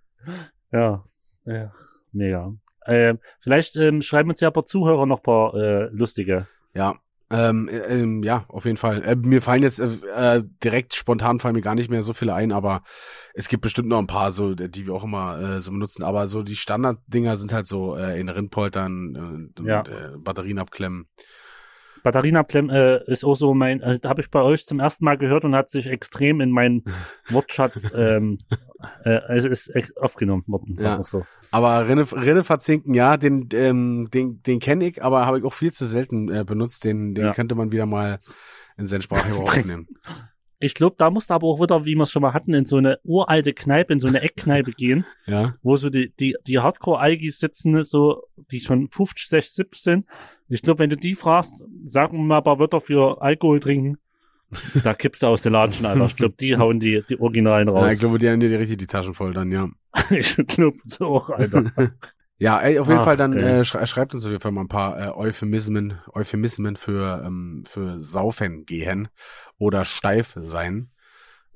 ja, ja, mega. Ähm, vielleicht ähm, schreiben uns ja ein paar Zuhörer noch ein paar äh, lustige. Ja. Ähm, äh, ähm, ja, auf jeden Fall. Äh, mir fallen jetzt äh, äh, direkt spontan fallen mir gar nicht mehr so viele ein, aber es gibt bestimmt noch ein paar, so die wir auch immer äh, so benutzen. Aber so die Standarddinger sind halt so äh, in Rindpoltern äh, und Ja. äh, Batterien abklemmen. Batterien abklemmen äh, ist auch so mein, äh, habe ich bei euch zum ersten Mal gehört und hat sich extrem in meinen Wortschatz ähm, äh, also ist echt aufgenommen worden, sagen Ja. so. Aber Rinne, Rinne verzinken, ja, den, ähm, den, den kenne ich, aber habe ich auch viel zu selten äh, benutzt. Den, den Ja. könnte man wieder mal in seinen Sprachgebrauch aufnehmen. Ich glaube, da musst du aber auch wieder, wie wir es schon mal hatten, in so eine uralte Kneipe, in so eine Eckkneipe gehen, Ja. wo so die, die, die Hardcore-Algis sitzen, so, die schon 50, 60, 70 sind. Ich glaube, wenn du die fragst, sagen wir mal ein paar Wörter für Alkohol trinken, da kippst du aus der Latschen, Alter. Ich glaube, die hauen die, die Originalen ja. raus. Ich glaube, die haben dir richtig die Taschen voll dann, ja. ich glaube so auch, Alter. Ja, ey, auf jeden Ach, Fall dann geil. äh, schrei schreibt uns auf jeden Fall mal ein paar äh, Euphemismen, Euphemismen für ähm, für saufen gehen oder steif sein.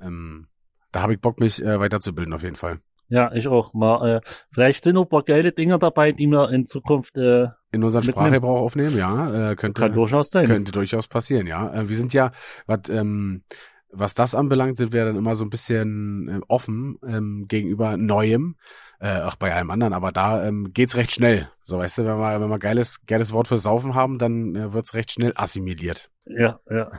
Ähm, da habe ich Bock, mich äh, weiterzubilden auf jeden Fall. Ja, ich auch. Mal, äh, vielleicht sind noch ein paar geile Dinger dabei, die wir in Zukunft äh, In unseren. Sprachgebrauch aufnehmen, ja, äh, könnte kann durchaus sein. könnte durchaus passieren, ja. Äh, wir sind ja, was ähm, was das anbelangt, sind wir dann immer so ein bisschen äh, offen ähm, gegenüber Neuem, äh, auch bei allem anderen, aber da ähm, geht's recht schnell. So, weißt du, wenn wir wenn wir geiles geiles Wort für Saufen haben, dann äh, wird's recht schnell assimiliert. Ja, ja.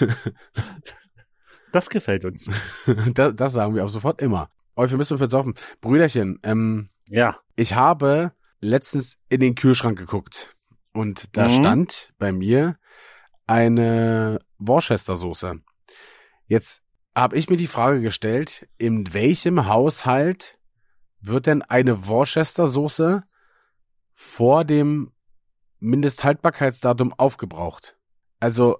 das gefällt uns. das, das sagen wir ab sofort immer. Euphemismus für Saufen. Brüderchen, ähm, Ja. ich habe letztens in den Kühlschrank geguckt und da Mhm. stand bei mir eine Worcester-Soße. Jetzt habe ich mir die Frage gestellt, in welchem Haushalt wird denn eine Worcester-Soße vor dem Mindesthaltbarkeitsdatum aufgebraucht? Also,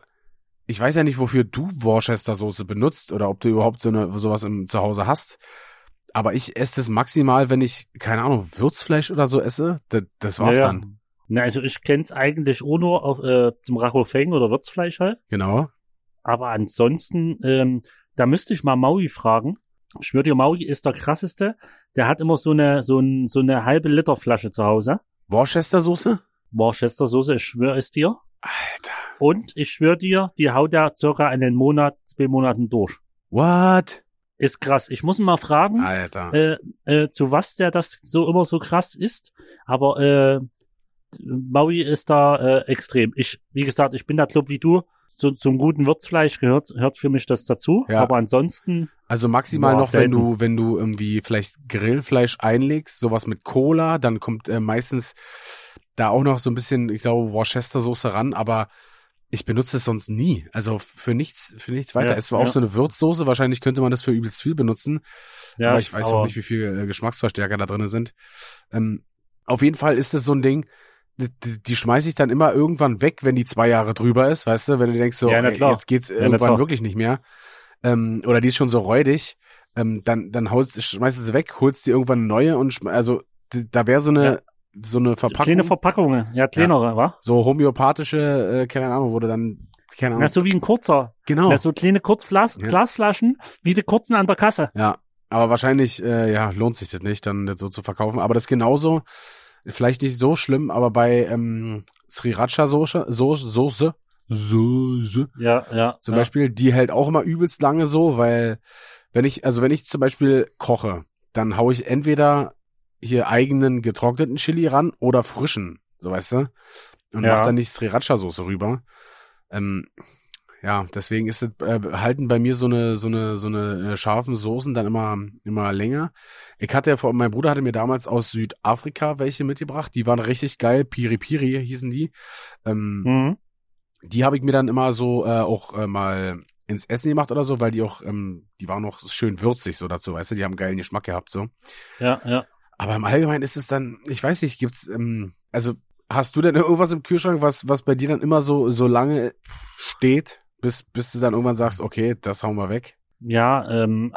ich weiß ja nicht, wofür du Worcester-Soße benutzt oder ob du überhaupt so eine sowas im Zuhause hast. Aber ich esse das maximal, wenn ich, keine Ahnung, Würzfleisch oder so esse. Das, das war's ja, ja. dann. Na, also ich kenn's eigentlich auch nur auf, äh, zum Rachofeng oder Würzfleisch halt. Genau. aber ansonsten, ähm, da müsste ich mal Maui fragen. Ich schwöre dir, Maui ist der krasseste. Der hat immer so eine, so, ein, so eine halbe Liter Flasche zu Hause. Worcester-Soße? Worcester-Soße, ich schwöre es dir. Alter. Und ich schwöre dir, die haut er circa einen Monat, zwei Monaten durch. What? Ist krass. Ich muss ihn mal fragen, Alter. äh, äh, zu was der das so immer so krass ist. Aber äh, Maui ist da äh, extrem. Ich, wie gesagt, ich bin da Club wie du. Zu, zum guten Würzfleisch gehört, hört für mich das dazu. Ja. Aber ansonsten, Also maximal noch, wenn selten. du, wenn du irgendwie vielleicht Grillfleisch einlegst, sowas mit Cola, dann kommt äh, meistens da auch noch so ein bisschen, ich glaube, Worcester-Soße ran, aber ich benutze es sonst nie. Also für nichts, für nichts weiter. Ja, es war ja. auch so eine Würzsoße. Wahrscheinlich könnte man das für übelst viel benutzen. ja, aber ich weiß auch nicht, wie viel äh, Geschmacksverstärker da drin sind. Ähm, auf jeden Fall ist es so ein Ding, die, die, schmeiße ich dann immer irgendwann weg, wenn die zwei Jahre drüber ist, weißt du, wenn du denkst so, Ja, ey, jetzt geht's na irgendwann klar. wirklich nicht mehr. Ähm, oder die ist schon so räudig, ähm, dann, dann holst, schmeißt du sie weg, holst dir irgendwann eine neue und also da wäre so eine so eine Verpackung, Kleine Verpackungen, ja, kleinere, wa? so homöopathische, äh, keine Ahnung, wurde dann, keine Ahnung, Na, so wie ein kurzer. genau. Na, so kleine Kurzglas Ja. Glasflaschen, wie die kurzen an der Kasse. Ja, aber wahrscheinlich, äh, ja, lohnt sich das nicht, dann das so zu verkaufen. Aber das ist genauso, vielleicht nicht so schlimm, aber bei ähm, Sriracha Soße, Soße, Soße, Soße Ja, ja. zum ja. Beispiel, die hält auch immer übelst lange so, weil wenn ich, also wenn ich zum Beispiel koche, dann hau ich entweder hier eigenen getrockneten Chili ran oder frischen, so weißt du, und Ja. mach dann nicht Sriracha Soße rüber. Ähm, ja, deswegen ist es, äh, halten bei mir so eine, so eine, so eine äh, scharfen Soßen dann immer, immer länger. Ich hatte ja vor, mein Bruder hatte mir damals aus Südafrika welche mitgebracht, die waren richtig geil, Piri Piri hießen die. Ähm, Mhm. die habe ich mir dann immer so äh, auch äh, mal ins Essen gemacht oder so, weil die auch, ähm, die waren noch schön würzig so dazu, weißt du, die haben geilen Geschmack gehabt so. Ja, ja. Aber im Allgemeinen ist es dann, ich weiß nicht, gibt's, ähm, also hast du denn irgendwas im Kühlschrank, was was bei dir dann immer so so lange steht, bis bis du dann irgendwann sagst, okay, das hauen wir weg? Ja, ähm,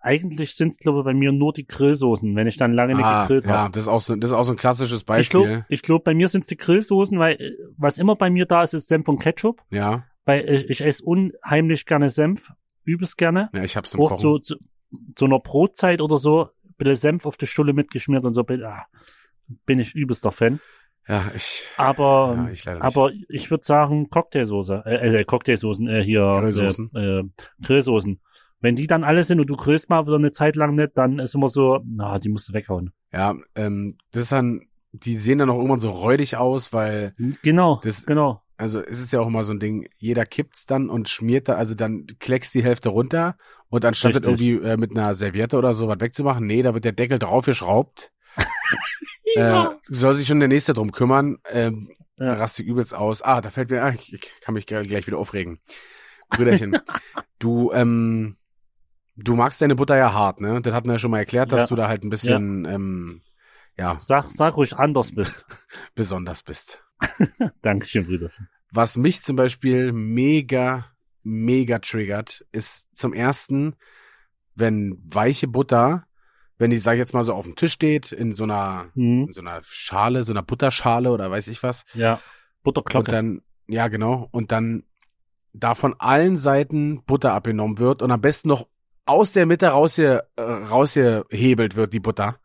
eigentlich sind's glaube ich, bei mir nur die Grillsoßen, wenn ich dann lange nicht Ah, gegrillt ja, habe. das ist auch so, das ist auch so ein klassisches Ich Beispiel. glaube, ich glaub, bei mir sind's die Grillsoßen, weil äh, was immer bei mir da ist, ist Senf und Ketchup. ja, Weil ich, ich esse unheimlich gerne Senf, übelst gerne. ja, ich hab's im Auch Kochen. zu, zu, zu einer Brotzeit oder so, bisschen Senf auf die Stulle mitgeschmiert und so, bin, ah, bin ich übelster Fan. ja, ich, Aber, ja, ich aber ich würde sagen Cocktailsoße, äh, äh, Cocktailsoßen, äh, hier, Grillsoßen. Äh, äh, Grillsoßen. Wenn die dann alle sind und du grillst mal wieder eine Zeit lang nicht, dann ist immer so, na, die musst du weghauen. ja, ähm, das ist dann, die sehen dann auch irgendwann so räudig aus, weil Genau, Das- genau. also es ist ja auch immer so ein Ding, jeder kippt's dann und schmiert da, also dann kleckst die Hälfte runter und anstatt das irgendwie äh, mit einer Serviette oder so was wegzumachen, nee, da wird der Deckel draufgeschraubt. äh, soll sich schon der Nächste drum kümmern, ähm, Ja. rastig übelst aus. Ah, da fällt mir, ah, ich kann mich gleich gleich wieder aufregen. Brüderchen, du, ähm, du magst deine Butter ja hart, ne? Das hatten wir ja schon mal erklärt, dass Ja. du da halt ein bisschen, ähm, ja, Sag, sag ruhig anders bist. besonders bist. Dankeschön, Brüderchen. Was mich zum Beispiel mega, mega triggert, ist zum ersten, wenn weiche Butter, wenn die, sag ich jetzt mal so, auf dem Tisch steht, in so einer, Hm, in so einer Schale, so einer Butterschale oder weiß ich was. ja. Und Butterglocke. dann, ja genau, und dann da von allen Seiten Butter abgenommen wird und am besten noch aus der Mitte rausge, äh, rausgehebelt wird, die Butter.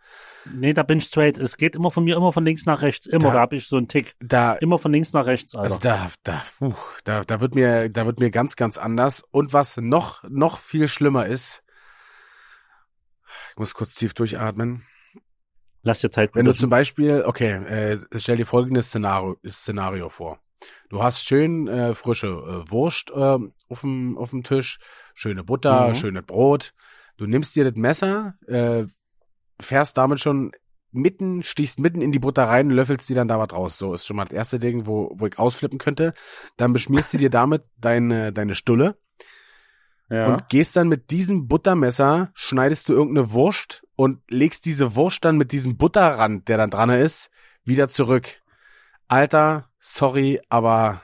Nee, da bin ich straight. Es geht immer von mir immer von links nach rechts. Immer, Da- da, hab ich so einen Tick. Da, Immer von links nach rechts, Alter. Also da, da, puh, da, da wird mir, da wird mir ganz, ganz anders. Und was noch, noch viel schlimmer ist, ich muss kurz tief durchatmen. Lass dir Zeit. Wenn du zum Beispiel, okay, äh, stell dir folgendes Szenario, Szenario vor. Du hast schön äh, frische äh, Wurst äh, auf dem auf dem Tisch, schöne Butter, Mhm. schönes Brot. Du nimmst dir das Messer, äh, fährst damit schon mitten, stichst mitten in die Butter rein, löffelst die dann da was raus. So ist schon mal das erste Ding, wo, wo ich ausflippen könnte. Dann beschmierst du dir damit deine, deine Stulle ja. und gehst dann mit diesem Buttermesser, schneidest du irgendeine Wurst und legst diese Wurst dann mit diesem Butterrand, der dann dran ist, wieder zurück. Alter, sorry, aber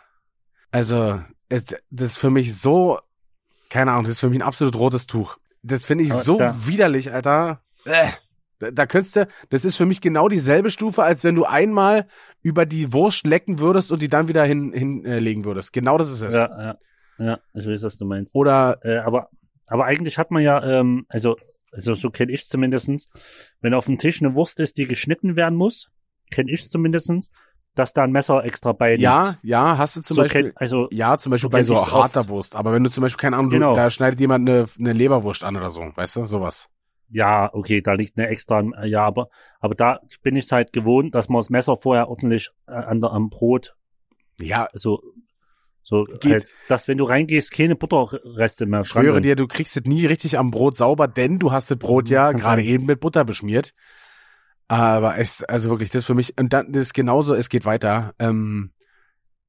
also es, das ist für mich so, keine Ahnung, das ist für mich ein absolut rotes Tuch. Das finde ich Aber so da- widerlich, Alter. Äh. Da, da könntest du, das ist für mich genau dieselbe Stufe, als wenn du einmal über die Wurst lecken würdest und die dann wieder hin, hinlegen würdest. Genau das ist es. Ja, ja. Ja, ich weiß, was du meinst. Oder Äh, aber, aber eigentlich hat man ja, ähm, also, also so kenne ich zumindestens, wenn auf dem Tisch eine Wurst ist, die geschnitten werden muss, kenne ich zumindestens, dass da ein Messer extra bei liegt. ja, ja, hast du zum so Beispiel, kenn, also ja, zum Beispiel so bei so harter oft. Wurst. Aber wenn du zum Beispiel, keine Ahnung, Genau. da schneidet jemand eine, eine Leberwurst an oder so, weißt du, sowas. Ja, okay, da liegt eine extra, äh, ja, aber, aber da bin ich halt gewohnt, dass man das Messer vorher ordentlich äh, an der, am Brot, Ja, so, so, Geht. halt, dass wenn du reingehst, keine Butterreste mehr ich schwöre dir, du kriegst es nie richtig am Brot sauber, denn du hast das Brot ja Kann gerade sein. eben mit Butter beschmiert. Aber es, also wirklich, das für mich, und dann das ist genauso, es geht weiter. Ähm,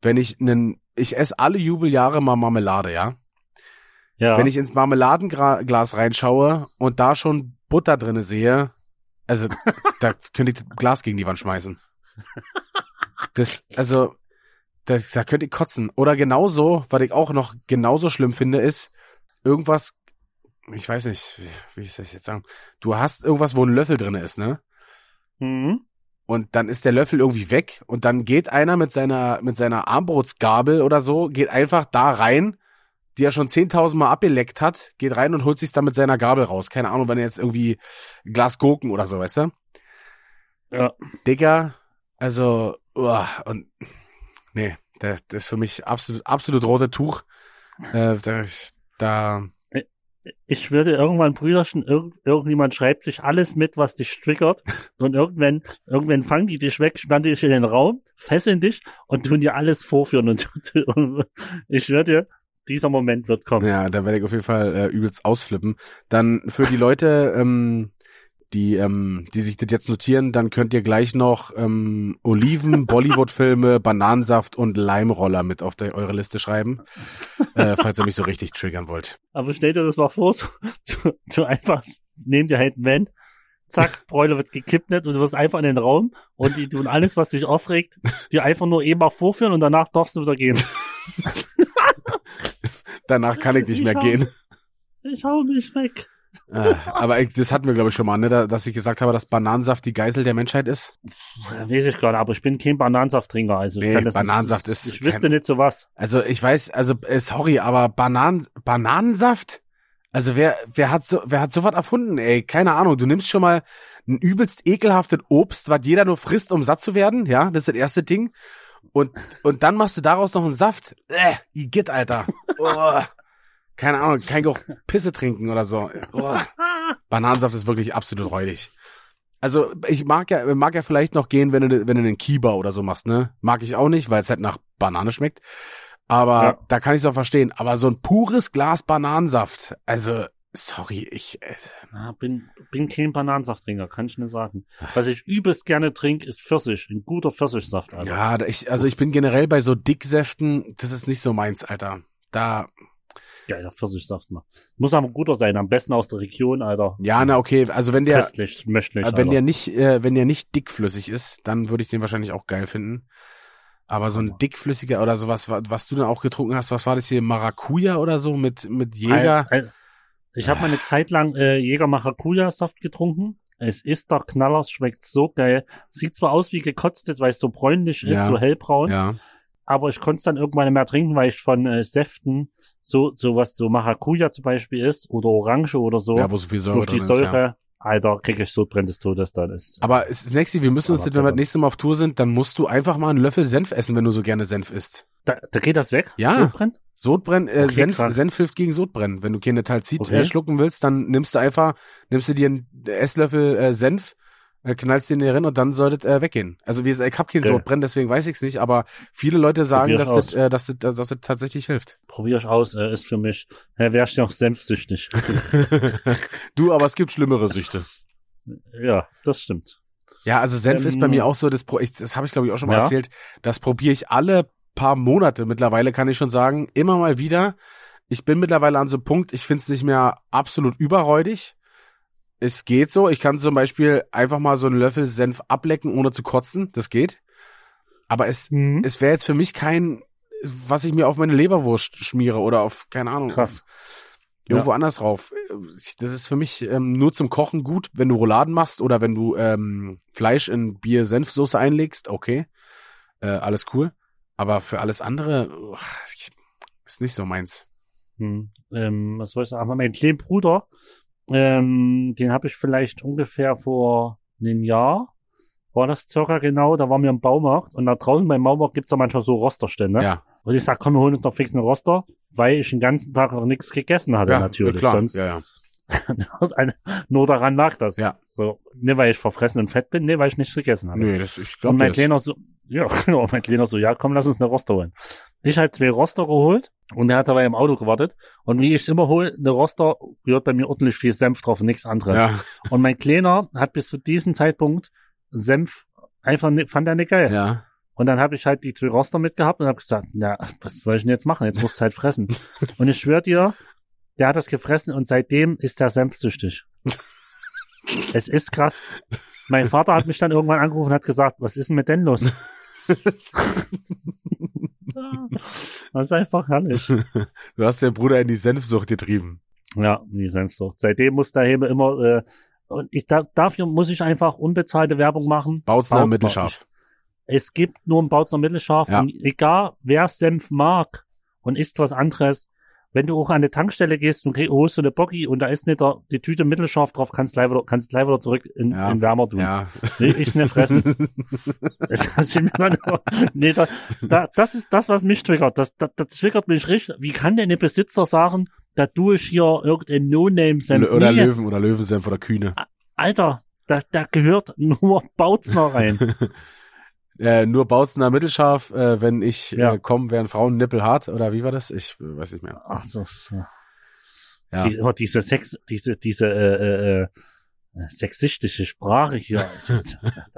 wenn ich einen, ich esse alle Jubeljahre mal Marmelade, ja. Ja, Wenn ich ins Marmeladenglas reinschaue und da schon Butter drinne sehe, also da könnte ich das Glas gegen die Wand schmeißen. Das, also, da, da könnte ich kotzen. Oder genauso, was ich auch noch genauso schlimm finde, ist irgendwas, ich weiß nicht, wie, soll ich jetzt sagen, du hast irgendwas, wo ein Löffel drinne ist, ne? mhm. Und dann ist der Löffel irgendwie weg und dann geht einer mit seiner, mit seiner Armbrotsgabel oder so, geht einfach da rein, die er schon 10.000 Mal abgeleckt hat, geht rein und holt sich dann mit seiner Gabel raus. Keine Ahnung, wenn er jetzt irgendwie Glas Gurken oder so, weißt du? ja, Digga, also, uah, und, nee, der, das ist für mich absolut, absolut rote Tuch. Äh, da, da, ich schwöre, irgendwann Brüderchen, irg irgendjemand schreibt sich alles mit, was dich triggert. Und irgendwann, irgendwann fangen die dich weg, spannen dich in den Raum, fesseln dich und tun dir alles vorführen. Und, und ich schwöre dir, dieser Moment wird kommen. Ja, da werde ich auf jeden Fall äh, übelst ausflippen. Dann für die Leute, ähm, die, ähm, die sich das jetzt notieren, dann könnt ihr gleich noch ähm, Oliven, Bollywood-Filme, Bananensaft und Leimroller mit auf der, eure Liste schreiben, äh, falls ihr mich so richtig triggern wollt. Aber stell dir das mal vor, so, so, so einfach, nehm dir halt einen Van, zack, Bräuler wird gekippnet und du wirst einfach in den Raum und die tun alles, was dich aufregt, dir einfach nur eben mal vorführen und danach darfst du wieder gehen. Danach kann ich nicht mehr Ja. gehen. Ich hau mich weg. Äh, aber ich, das hatten wir, glaube ich, schon mal, ne? Da, dass ich gesagt habe, dass Bananensaft die Geißel der Menschheit ist. Weiß ich gerade, aber ich bin kein Bananensafttrinker, also ich Nee, Bananensaft nicht, ist Ich wüsste kein- nicht so was. Also ich weiß, also äh, sorry, aber Bananen, Bananensaft? Also wer, wer hat so, wer hat sowas erfunden, ey? Keine Ahnung. Du nimmst schon mal ein übelst ekelhaftes Obst, was jeder nur frisst, um satt zu werden, ja? Das ist das erste Ding. Und, und dann machst du daraus noch einen Saft. Äh, Igitt, Alter. Oh. Keine Ahnung, kein Geruch Pisse trinken oder so. Oh. Bananensaft ist wirklich absolut räudig. Also ich mag ja, mag ja vielleicht noch gehen, wenn du, wenn du einen Kiba oder so machst, ne? Mag ich auch nicht, weil es halt nach Banane schmeckt. Aber Ja. da kann ich es auch verstehen. Aber so ein pures Glas Bananensaft, also sorry, ich äh, Ja, bin, bin kein Bananensafttrinker, kann ich nicht sagen. Was ich übelst gerne trinke, ist Pfirsich. Ein guter Pfirsichsaft, Alter. ja, ich, also ich bin generell bei so Dicksäften, das ist nicht so meins, Alter. Da, Geiler Pfirsichsaft, mal. Muss aber guter sein, am besten aus der Region, Alter. ja, na okay, also wenn der, Köstlich, möchtlich, äh, wenn Alter. der nicht, äh, wenn der nicht dickflüssig ist, dann würde ich den wahrscheinlich auch geil finden. Aber so ein dickflüssiger oder sowas, wa- was du dann auch getrunken hast, was war das hier, Maracuja oder so mit, mit Jäger? Al- al- Ich habe mal eine Zeit lang äh, Jäger Maracuja-Saft getrunken. Es ist der Knaller, schmeckt so geil. Sieht zwar aus wie gekotztet, weil es so bräunlich ist, Ja. so hellbraun, Ja. Aber ich konnte es dann irgendwann nicht mehr trinken, weil ich von äh, Säften so so was so Maracuja zum Beispiel ist oder Orange oder so Ja, wo so viel Säure durch die drin ist, ja. Säure, Alter, krieg ich so brennendes Todes dann ist. Aber es ist Nexi, wir müssen uns, jetzt, wenn wir das nächste Mal auf Tour sind, dann musst du einfach mal einen Löffel Senf essen, wenn du so gerne Senf isst. Da, da geht das weg? Ja. So brennt? Sodbrennen, äh, Okay, Senf, krass. Senf hilft gegen Sodbrennen. Wenn du keine Talzit Okay. äh, schlucken willst, dann nimmst du einfach, nimmst du dir einen Esslöffel äh, Senf, äh, knallst den hier rein und dann sollte äh, weggehen. Also wie gesagt, ich hab kein Okay. Sodbrennen, deswegen weiß ich's nicht, aber viele Leute sagen, dass das, äh, dass, das, dass das tatsächlich hilft. Probier ich aus, äh, ist für mich, äh, wärst du noch senfsüchtig. du, aber es gibt schlimmere Süchte. ja, das stimmt. Ja, also Senf Ähm, ist bei mir auch so, das, ich, das habe ich glaube ich auch schon mal ja. erzählt, das probiere ich alle paar Monate mittlerweile, kann ich schon sagen, immer mal wieder. Ich bin mittlerweile an so einem Punkt, ich finde es nicht mehr absolut überräudig. Es geht so, ich kann zum Beispiel einfach mal so einen Löffel Senf ablecken, ohne zu kotzen, das geht. Aber es, Mhm. es wäre jetzt für mich kein, was ich mir auf meine Leberwurst schmiere oder auf, keine Ahnung. Krass. irgendwo anders rauf. Das ist für mich ähm, nur zum Kochen gut, wenn du Rouladen machst oder wenn du ähm, Fleisch in Bier-Senfsoße einlegst, okay. Äh, alles cool. Aber für alles andere ich- ist nicht so meins. Hm. Ähm, was soll ich sagen? Aber mein kleinen Bruder, ähm, den habe ich vielleicht ungefähr vor einem Jahr, war das circa genau, da waren wir im Baumarkt und da draußen beim Baumarkt gibt's ja manchmal so Rosterstände. Ja, Und ich sag, komm, wir holen uns noch fix einen Roster, weil ich den ganzen Tag noch nichts gegessen hatte, ja natürlich. klar. Sonst Ja, ja. nur daran lag das. Ja. So, ne, weil ich verfressen und fett bin, ne, weil ich nichts gegessen habe. Nee, das, ich und glaube mein das. Kleiner so, ja, genau, mein Kleiner so, ja, komm, lass uns eine Roster holen. Ich halt zwei Roster geholt und der hat dabei im Auto gewartet. Und wie ich immer hole, eine Roster gehört bei mir ordentlich viel Senf drauf und nichts anderes. Ja, Und mein Kleiner hat bis zu diesem Zeitpunkt Senf einfach, ni- fand er nicht geil. ja. Und dann habe ich halt die zwei Roster mitgehabt und habe gesagt, ja, was soll ich denn jetzt machen? Jetzt musst du halt fressen. und ich schwör dir, der hat das gefressen und seitdem ist der Senf süchtig. es ist krass. Mein Vater hat mich dann irgendwann angerufen und hat gesagt, was ist denn mit denn los? das ist einfach herrlich. Du hast den Bruder in die Senfsucht getrieben. Ja, die Senfsucht. Seitdem muss der Hebe immer, äh, und ich da, dafür muss ich einfach unbezahlte Werbung machen. Bautzner Bautzner. Mittelscharf. Es gibt nur ein Bautzner Mittelscharf Ja. und egal wer Senf mag und isst was anderes, wenn du auch an eine Tankstelle gehst und holst du eine Boggy und da ist nicht der, die Tüte Mittelscharf drauf, kannst gleich wieder, kannst gleich wieder zurück in, Ja. in Wärmer tun. Ja. Will ich nicht fressen. Das, nur, nee, da, da, das ist das, was mich triggert. Das, das, das triggert mich richtig. Wie kann denn der Besitzer sagen, da tue ich hier irgendein No-Name-Senf? oder Nee, Löwen oder Löwensenf oder Kühne. Alter, da, da gehört nur Bautzner rein. Äh, nur Bautzner Mittelscharf, äh, wenn ich Ja. äh, komme, werden Frauen Nippel hart oder wie war das? Ich äh, weiß nicht mehr. Ach, das, äh, Ja. Die, immer diese Sex, diese, diese, äh, äh, äh, sexistische Sprache hier.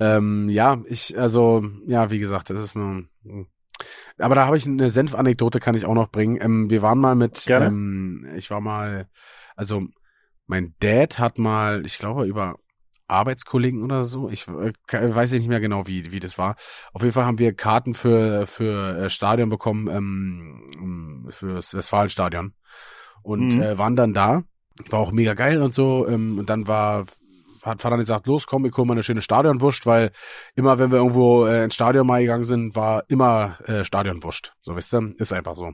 Ähm, ja, ich, also, ja, wie gesagt, das ist nur. Aber da habe ich eine Senf-Anekdote, kann ich auch noch bringen. Ähm, wir waren mal mit, Gerne. ähm, ich war mal, also mein Dad hat mal, ich glaube, über Arbeitskollegen oder so, ich äh, weiß nicht mehr genau, wie, wie das war. Auf jeden Fall haben wir Karten für, für äh, Stadion bekommen, ähm, fürs Westfalenstadion. Und Mhm. äh, waren dann da. War auch mega geil und so. Ähm, und dann war hat Vater gesagt, los, komm, wir holen mal eine schöne Stadionwurst, weil immer, wenn wir irgendwo äh, ins Stadion mal gegangen sind, war immer äh, Stadionwurst. So, wisst ihr? Ist einfach so.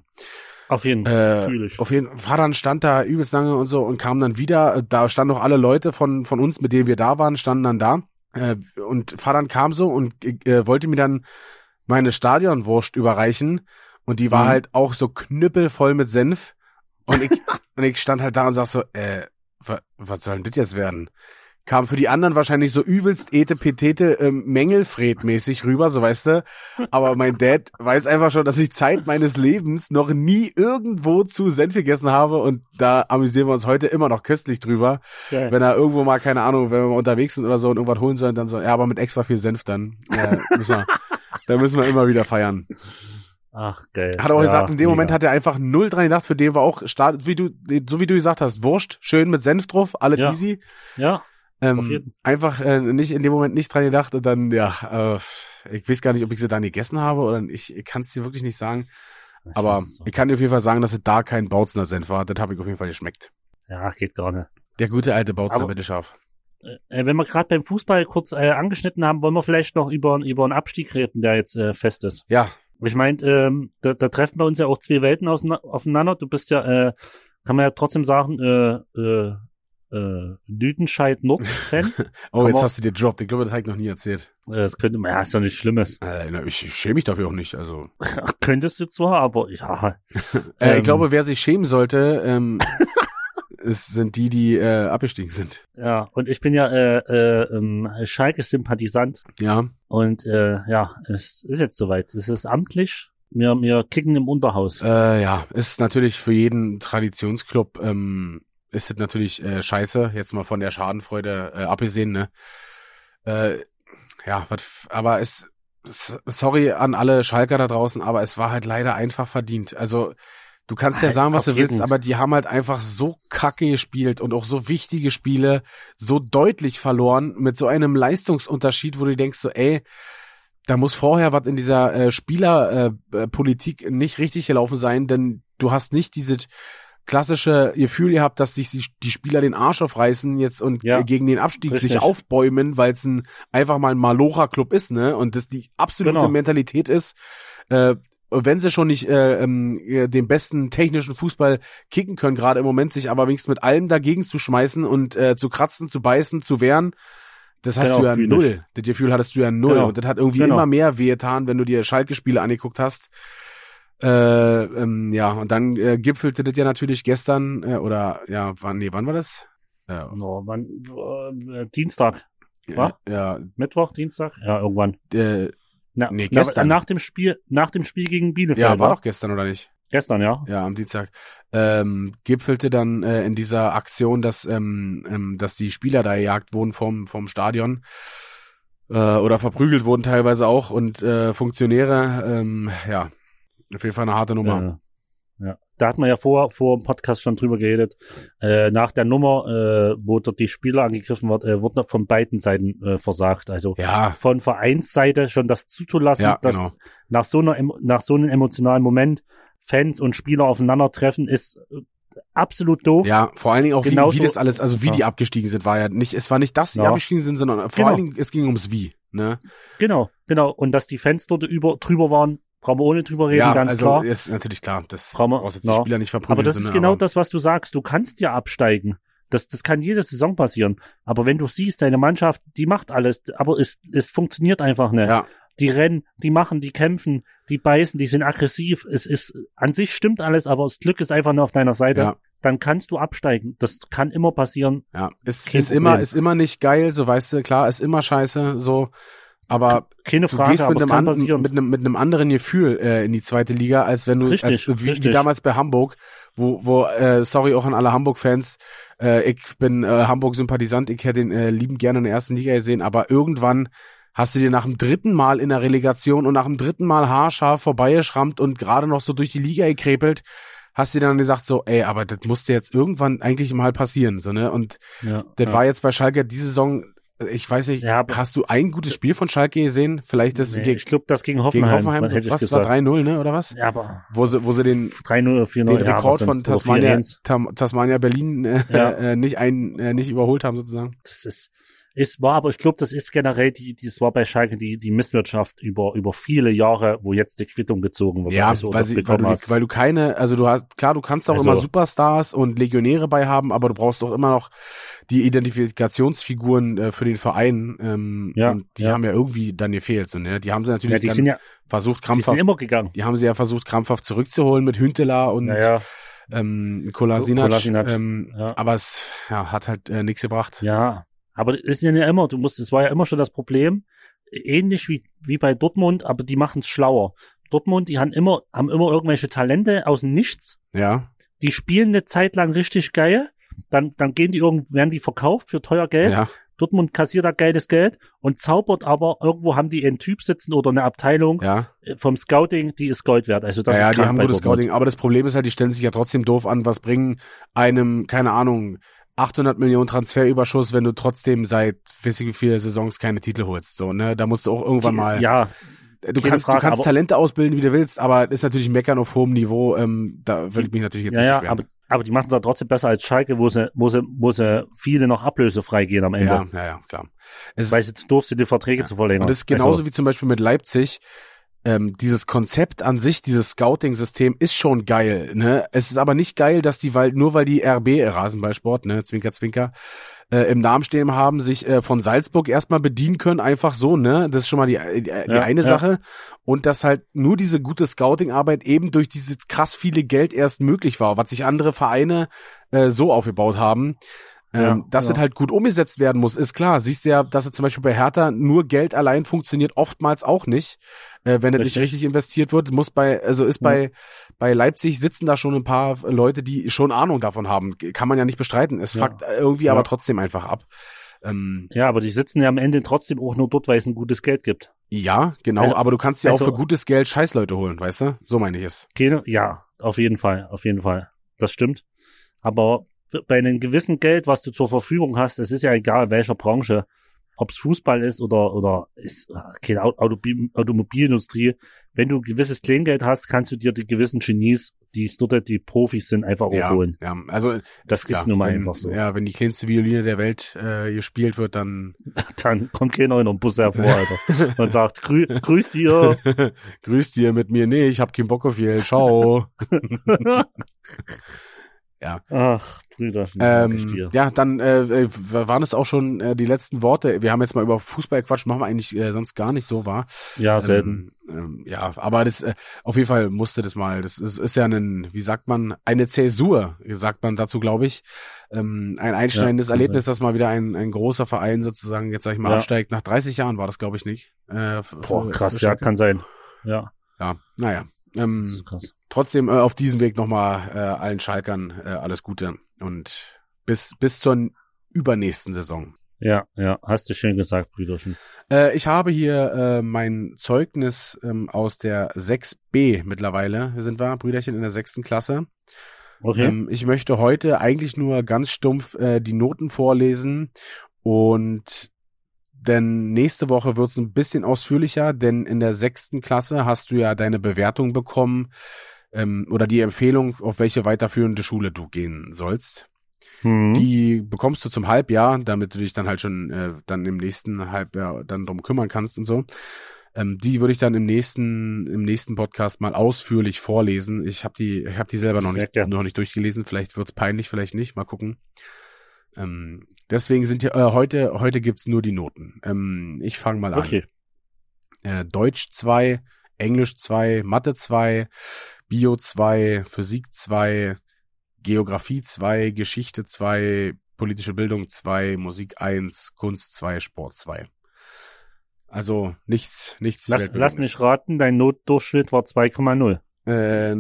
Auf jeden Fall, Äh, auf jeden Fall, Vater stand da übelst lange und so und kam dann wieder. Da standen noch alle Leute von, von uns, mit denen wir da waren, standen dann da. Äh, und Vater kam so und äh, wollte mir dann meine Stadionwurst überreichen. Und die war Mhm. halt auch so knüppelvoll mit Senf. Und ich, und ich stand halt da und sag so, äh, wa, was soll denn das jetzt werden? Kam für die anderen wahrscheinlich so übelst etepetete ähm, Mängelfred-mäßig rüber, so weißt du. Aber mein Dad weiß einfach schon, dass ich Zeit meines Lebens noch nie irgendwo zu Senf gegessen habe und da amüsieren wir uns heute immer noch köstlich drüber. Geil. Wenn er irgendwo mal, keine Ahnung, wenn wir mal unterwegs sind oder so und irgendwas holen sollen, dann so, ja, aber mit extra viel Senf dann. Ja, müssen wir, da müssen wir immer wieder feiern. Ach, geil. Hat auch Ja, gesagt, in dem Moment mega. hat er einfach null dran gedacht, für den war auch Start, wie du, so wie du gesagt hast, Wurst, schön mit Senf drauf, alle Ja. easy. Ja, Ähm, einfach äh, nicht in dem Moment nicht dran gedacht und dann, ja, äh, ich weiß gar nicht, ob ich sie dann gegessen habe oder ich, ich kann es dir wirklich nicht sagen. Aber weiß es auch. ich kann dir auf jeden Fall sagen, dass es da kein Bautzner Senf war. Das habe ich auf jeden Fall geschmeckt. ja, geht gar nicht. Der gute alte Bautzner Aber- Mittelscharf. Äh, wenn wir gerade beim Fußball kurz äh, angeschnitten haben, wollen wir vielleicht noch über, über einen Abstieg reden, der jetzt äh, fest ist. Ja, Ich meine, ähm, da, da treffen bei uns ja auch zwei Welten aufeinander. Du bist ja, äh, kann man ja trotzdem sagen, äh, äh, äh, Lüdenscheid Nord-Fan. oh, Kann jetzt hast du dir Drop. Ich glaube, das habe ich noch nie erzählt. Äh, Das könnte man, ja, ist doch nichts Schlimmes. Äh, na, ich, ich schäme mich dafür auch nicht. Also, Könntest du zwar, aber ja. äh, Ähm, ich glaube, wer sich schämen sollte, ähm, es sind die, die äh, abgestiegen sind. Ja, und ich bin ja äh, äh, ähm, Schalke-Sympathisant. Ja, Und äh, ja, es ist jetzt soweit. Es ist amtlich. Wir, wir kicken im Unterhaus. Äh, ja, ist natürlich für jeden Traditionsclub ähm, ist es natürlich äh, scheiße, jetzt mal von der Schadenfreude äh, abgesehen, ne? Äh, ja, wat, aber es sorry an alle Schalker da draußen, aber es war halt leider einfach verdient. Also du kannst ja sagen, was du willst, aber die haben halt einfach so kacke gespielt und auch so wichtige Spiele so deutlich verloren mit so einem Leistungsunterschied, wo du denkst so, ey, da muss vorher was in dieser äh, Spielerpolitik äh, nicht richtig gelaufen sein, denn du hast nicht diese klassische Gefühl gehabt, dass sich die Spieler den Arsch aufreißen jetzt und Ja, gegen den Abstieg richtig. sich aufbäumen, weil es ein einfach mal ein Malocha-Club ist, ne? Und das die absolute Genau. Mentalität ist, äh, wenn sie schon nicht äh, ähm, äh, den besten technischen Fußball kicken können, gerade im Moment, sich aber wenigstens mit allem dagegen zu schmeißen und äh, zu kratzen, zu beißen, zu wehren, das hast Genau, du ja null. Das Gefühl hattest du ja null. Genau. Und das hat irgendwie Genau. immer mehr wehgetan, wenn du dir Schalke-Spiele angeguckt hast. Äh, ähm, ja, und dann äh, gipfelte das ja natürlich gestern, äh, oder ja, wann, nee, wann war das? Ja, No, wann, äh, Dienstag, Was? ja, Mittwoch, Dienstag? Ja, irgendwann. äh, Na, Nee, na, gestern. nach dem Spiel, nach dem Spiel gegen Bielefeld. ja, war wa? doch gestern, oder nicht? Gestern, ja. Ja, am Dienstag. Ähm, gipfelte dann äh, in dieser Aktion, dass, ähm, ähm, dass die Spieler da gejagt wurden vom, vom Stadion äh, oder verprügelt wurden teilweise auch und äh, Funktionäre, ähm, ja, auf jeden Fall eine harte Nummer. Äh, ja. Da hat man ja vor, vor dem Podcast schon drüber geredet. Äh, nach der Nummer, äh, wo dort die Spieler angegriffen wird, äh, wurde von beiden Seiten äh, versagt. Also Ja, von Vereinsseite schon das zuzulassen, Ja, dass genau. nach so einer, nach so einem emotionalen Moment Fans und Spieler aufeinandertreffen, ist äh, absolut doof. ja, vor allen Dingen auch wie, wie das alles, also wie die abgestiegen sind, war ja nicht, es war nicht das, die Ja. abgestiegen sind, sondern vor Genau. allen Dingen, es ging ums Wie, ne? Genau, genau. Und dass die Fans dort über, drüber waren, brauchen wir ohne drüber reden, ja, ganz also klar. ist natürlich klar, das Brauchen wir- brauchst jetzt die ja. Spieler nicht verprügeln. Aber das ist genau aber, das, was du sagst. Du kannst ja absteigen. Das, das kann jede Saison passieren. Aber wenn du siehst, deine Mannschaft, die macht alles, aber es, es funktioniert einfach nicht. Ja, Die rennen, die machen, die kämpfen, die beißen, die sind aggressiv. Es ist, an sich stimmt alles, aber das Glück ist einfach nur auf deiner Seite. Ja. Dann kannst du absteigen. Das kann immer passieren. ja, ist, ist immer, ist immer nicht geil, so weißt du, klar, ist immer scheiße, so, aber Keine du Frage, gehst aber mit einem, an, mit, einem, mit einem anderen Gefühl äh, in die zweite Liga, als wenn du, Richtig, als, wie, wie richtig. damals bei Hamburg, wo, wo äh, sorry auch an alle Hamburg-Fans, äh, ich bin äh, Hamburg-Sympathisant, ich hätte ihn äh, liebend gerne in der ersten Liga gesehen, aber irgendwann hast du dir nach dem dritten Mal in der Relegation und nach dem dritten Mal haarscharf vorbeigeschrammt und gerade noch so durch die Liga gekrepelt, hast du dir dann gesagt so, ey, aber das musste jetzt irgendwann eigentlich mal passieren, so, ne, und ja, das ja. war jetzt bei Schalke diese Saison, ich weiß nicht, Ja, hast du ein gutes Spiel von Schalke gesehen? Vielleicht das nee, gegen, ich glaube, das gegen gegen Hoffenheim, Hoffenheim, hätte was war gesagt. 3-0, ne, oder was? Ja, aber Wo sie, wo sie den, 3-0 oder 4-0. den ja, Rekord von Tasmania, 4-1. Tam, Tasmania Berlin äh, Ja. äh, nicht ein, äh, nicht überholt haben sozusagen. das ist, ist war, aber ich glaube, das ist generell die, die, es war bei Schalke die, die Misswirtschaft über, über viele Jahre, wo jetzt die Quittung gezogen wird. Ja, also, weil, das sie, weil, du, hast. weil du keine, also du hast, klar, du kannst auch Also- immer Superstars und Legionäre bei haben, aber du brauchst auch immer noch die Identifikationsfiguren äh, für den Verein. Ähm, Ja, und die ja. haben ja irgendwie dann gefehlt. So, ne? Die haben sie ja, natürlich die dann sind ja, versucht, die sind krampfhaft, immer gegangen. die haben sie ja versucht, krampfhaft zurückzuholen mit Hünteler und Ja, ja, ähm, Kolasinac. Kolasinac, Ähm, ja. Aber es ja, hat halt äh, nichts gebracht. ja. Aber das ist ja immer, du musst, es war ja immer schon das Problem, ähnlich wie, wie bei Dortmund, aber die machen es schlauer. Dortmund, die haben immer, haben immer irgendwelche Talente aus dem Nichts, Ja, die spielen eine Zeit lang richtig geil, dann, dann gehen die irgend, werden die verkauft für teuer Geld, ja, Dortmund kassiert da geiles Geld und zaubert aber, irgendwo haben die einen Typ sitzen oder eine Abteilung ja. vom Scouting, die ist Gold wert. Also das ja, ja, ist die krank haben gutes Dortmund. Scouting. Aber das Problem ist halt, die stellen sich ja trotzdem doof an. Was bringen einem, keine Ahnung, 800 Millionen Transferüberschuss, wenn du trotzdem seit, weiß ich wie viele Saisons keine Titel holst. So, ne? Da musst du auch irgendwann mal. Ja, du kannst, Frage, du kannst Talente ausbilden, wie du willst, aber ist natürlich Meckern auf hohem Niveau. Ähm, da würde ich mich natürlich jetzt ja, nicht ja, beschweren. aber, aber die machen es trotzdem besser als Schalke, wo sie, wo sie, wo sie viele noch ablösefrei gehen am Ende. ja, ja, ja, klar. Es Weil sie zu doof sind, die Verträge Ja. zu verlängern. Und das ist genauso also, wie zum Beispiel mit Leipzig. Ähm, dieses Konzept an sich, dieses Scouting-System ist schon geil. Ne? Es ist aber nicht geil, dass die, weil nur weil die RB äh, Rasenballsport, ne, Zwinker Zwinker, äh, im Namen stehen haben, sich äh, von Salzburg erstmal bedienen können, einfach so. Ne, das ist schon mal die, die, die Ja, eine ja. Sache. Und dass halt nur diese gute Scouting-Arbeit eben durch diese krass viele Geld erst möglich war, was sich andere Vereine äh, so aufgebaut haben. Ähm, Ja, dass ja. das halt gut umgesetzt werden muss, ist klar. Siehst du ja, dass es zum Beispiel bei Hertha nur Geld allein funktioniert, oftmals auch nicht. Äh, wenn es nicht Richtig. investiert wird, muss bei, also ist Ja. bei, bei Leipzig sitzen da schon ein paar Leute, die schon Ahnung davon haben. Kann man ja nicht bestreiten. Es Ja. fuckt irgendwie aber trotzdem einfach ab. Ähm, ja, aber die sitzen ja am Ende trotzdem auch nur dort, weil es ein gutes Geld gibt. ja, genau, Also- aber du kannst ja auch also- für gutes Geld Scheißleute holen, weißt du? So meine ich es. Ja, auf jeden Fall, auf jeden Fall. Das stimmt. Aber bei einem gewissen Geld, was du zur Verfügung hast, es ist ja egal, welcher Branche, ob es Fußball ist oder, oder ist, keine Au- Autobi- Automobilindustrie, wenn du ein gewisses Kleingeld hast, kannst du dir die gewissen Genies die es dort die Profis sind, einfach ja, aufholen. ja, also Das klar, ist nun mal wenn, einfach so. Ja, wenn die kleinste Violine der Welt äh, gespielt wird, dann Dann kommt keiner in den Bus hervor, Alter. Und sagt, Grü grüß dir. grüß dir mit mir. Nee, ich hab keinen Bock auf viel. Ciao. Ja. Ach, Brüder. ähm, ja, dann äh, äh, waren es auch schon äh, die letzten Worte. Wir haben jetzt mal über Fußball quatsch, machen wir eigentlich äh, sonst gar nicht so, war. Ja, selten. Ähm, ähm, ja, aber das äh, auf jeden Fall musste das mal. Das ist, ist ja ein, wie sagt man, eine Zäsur, sagt man dazu, glaube ich. Ähm, ein einschneidendes kann Erlebnis, dass mal wieder ein, ein großer Verein sozusagen, jetzt sag ich mal, Ja. absteigt. Nach 30 Jahren war das, glaube ich, nicht. Äh, Boah, krass, ja, kann sein. Ja, Ja, naja. Ähm, krass. trotzdem äh, auf diesem Weg nochmal äh, allen Schalkern äh, alles Gute und bis, bis zur übernächsten Saison. Ja, ja, hast du schön gesagt, Brüderchen. Äh, ich habe hier äh, mein Zeugnis ähm, aus der 6b mittlerweile, sind wir, Brüderchen, in der sechsten Klasse. Okay. Ähm, ich möchte heute eigentlich nur ganz stumpf äh, die Noten vorlesen und denn nächste Woche wird es ein bisschen ausführlicher, denn in der sechsten Klasse hast du ja deine Bewertung bekommen ähm, oder die Empfehlung, auf welche weiterführende Schule du gehen sollst. hm. Die bekommst du zum Halbjahr, damit du dich dann halt schon äh, dann im nächsten Halbjahr dann drum kümmern kannst und so. Ähm, die würde ich dann im nächsten im nächsten Podcast mal ausführlich vorlesen. Ich habe die ich habe die selber noch nicht noch nicht durchgelesen. Vielleicht wird's peinlich, vielleicht nicht. Mal gucken. Ähm, deswegen sind hier äh, heute heute gibt's nur die Noten. Ähm, ich fange mal an. okay. Äh, Deutsch 2, Englisch 2, Mathe 2, Bio 2, Physik 2, Geografie 2, Geschichte 2, politische Bildung 2, Musik 1, Kunst 2, Sport 2. Also nichts, nichts. Lass, lass mich raten, dein Notdurchschnitt war 2,0. Äh,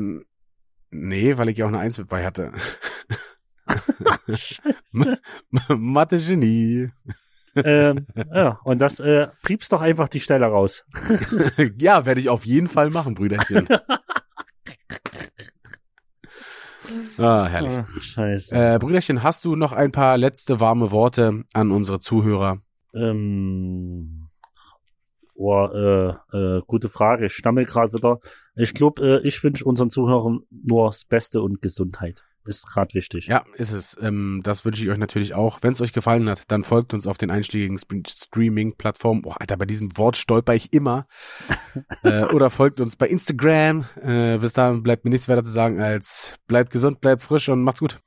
nee, weil ich ja auch eine 1 mit bei hatte. Scheiße. Mathe Genie. ähm, ja, und das äh, piepst doch einfach die Stelle raus. ja, werde ich auf jeden Fall machen, Brüderchen. Ah, herrlich. Ach, scheiße. Äh, Brüderchen, hast du noch ein paar letzte warme Worte an unsere Zuhörer? Ähm, oh, äh, äh, gute Frage. Ich stammel gerade wieder. Ich glaube, äh, ich wünsche unseren Zuhörern nur das Beste und Gesundheit. Ist gerade wichtig. Ja, ist es. Ähm, das wünsche ich euch natürlich auch. Wenn es euch gefallen hat, dann folgt uns auf den einschlägigen Streaming-Plattformen. Oh, Alter, bei diesem Wort stolper ich immer. äh, oder folgt uns bei Instagram. Äh, bis dahin bleibt mir nichts weiter zu sagen als bleibt gesund, bleibt frisch und macht's gut.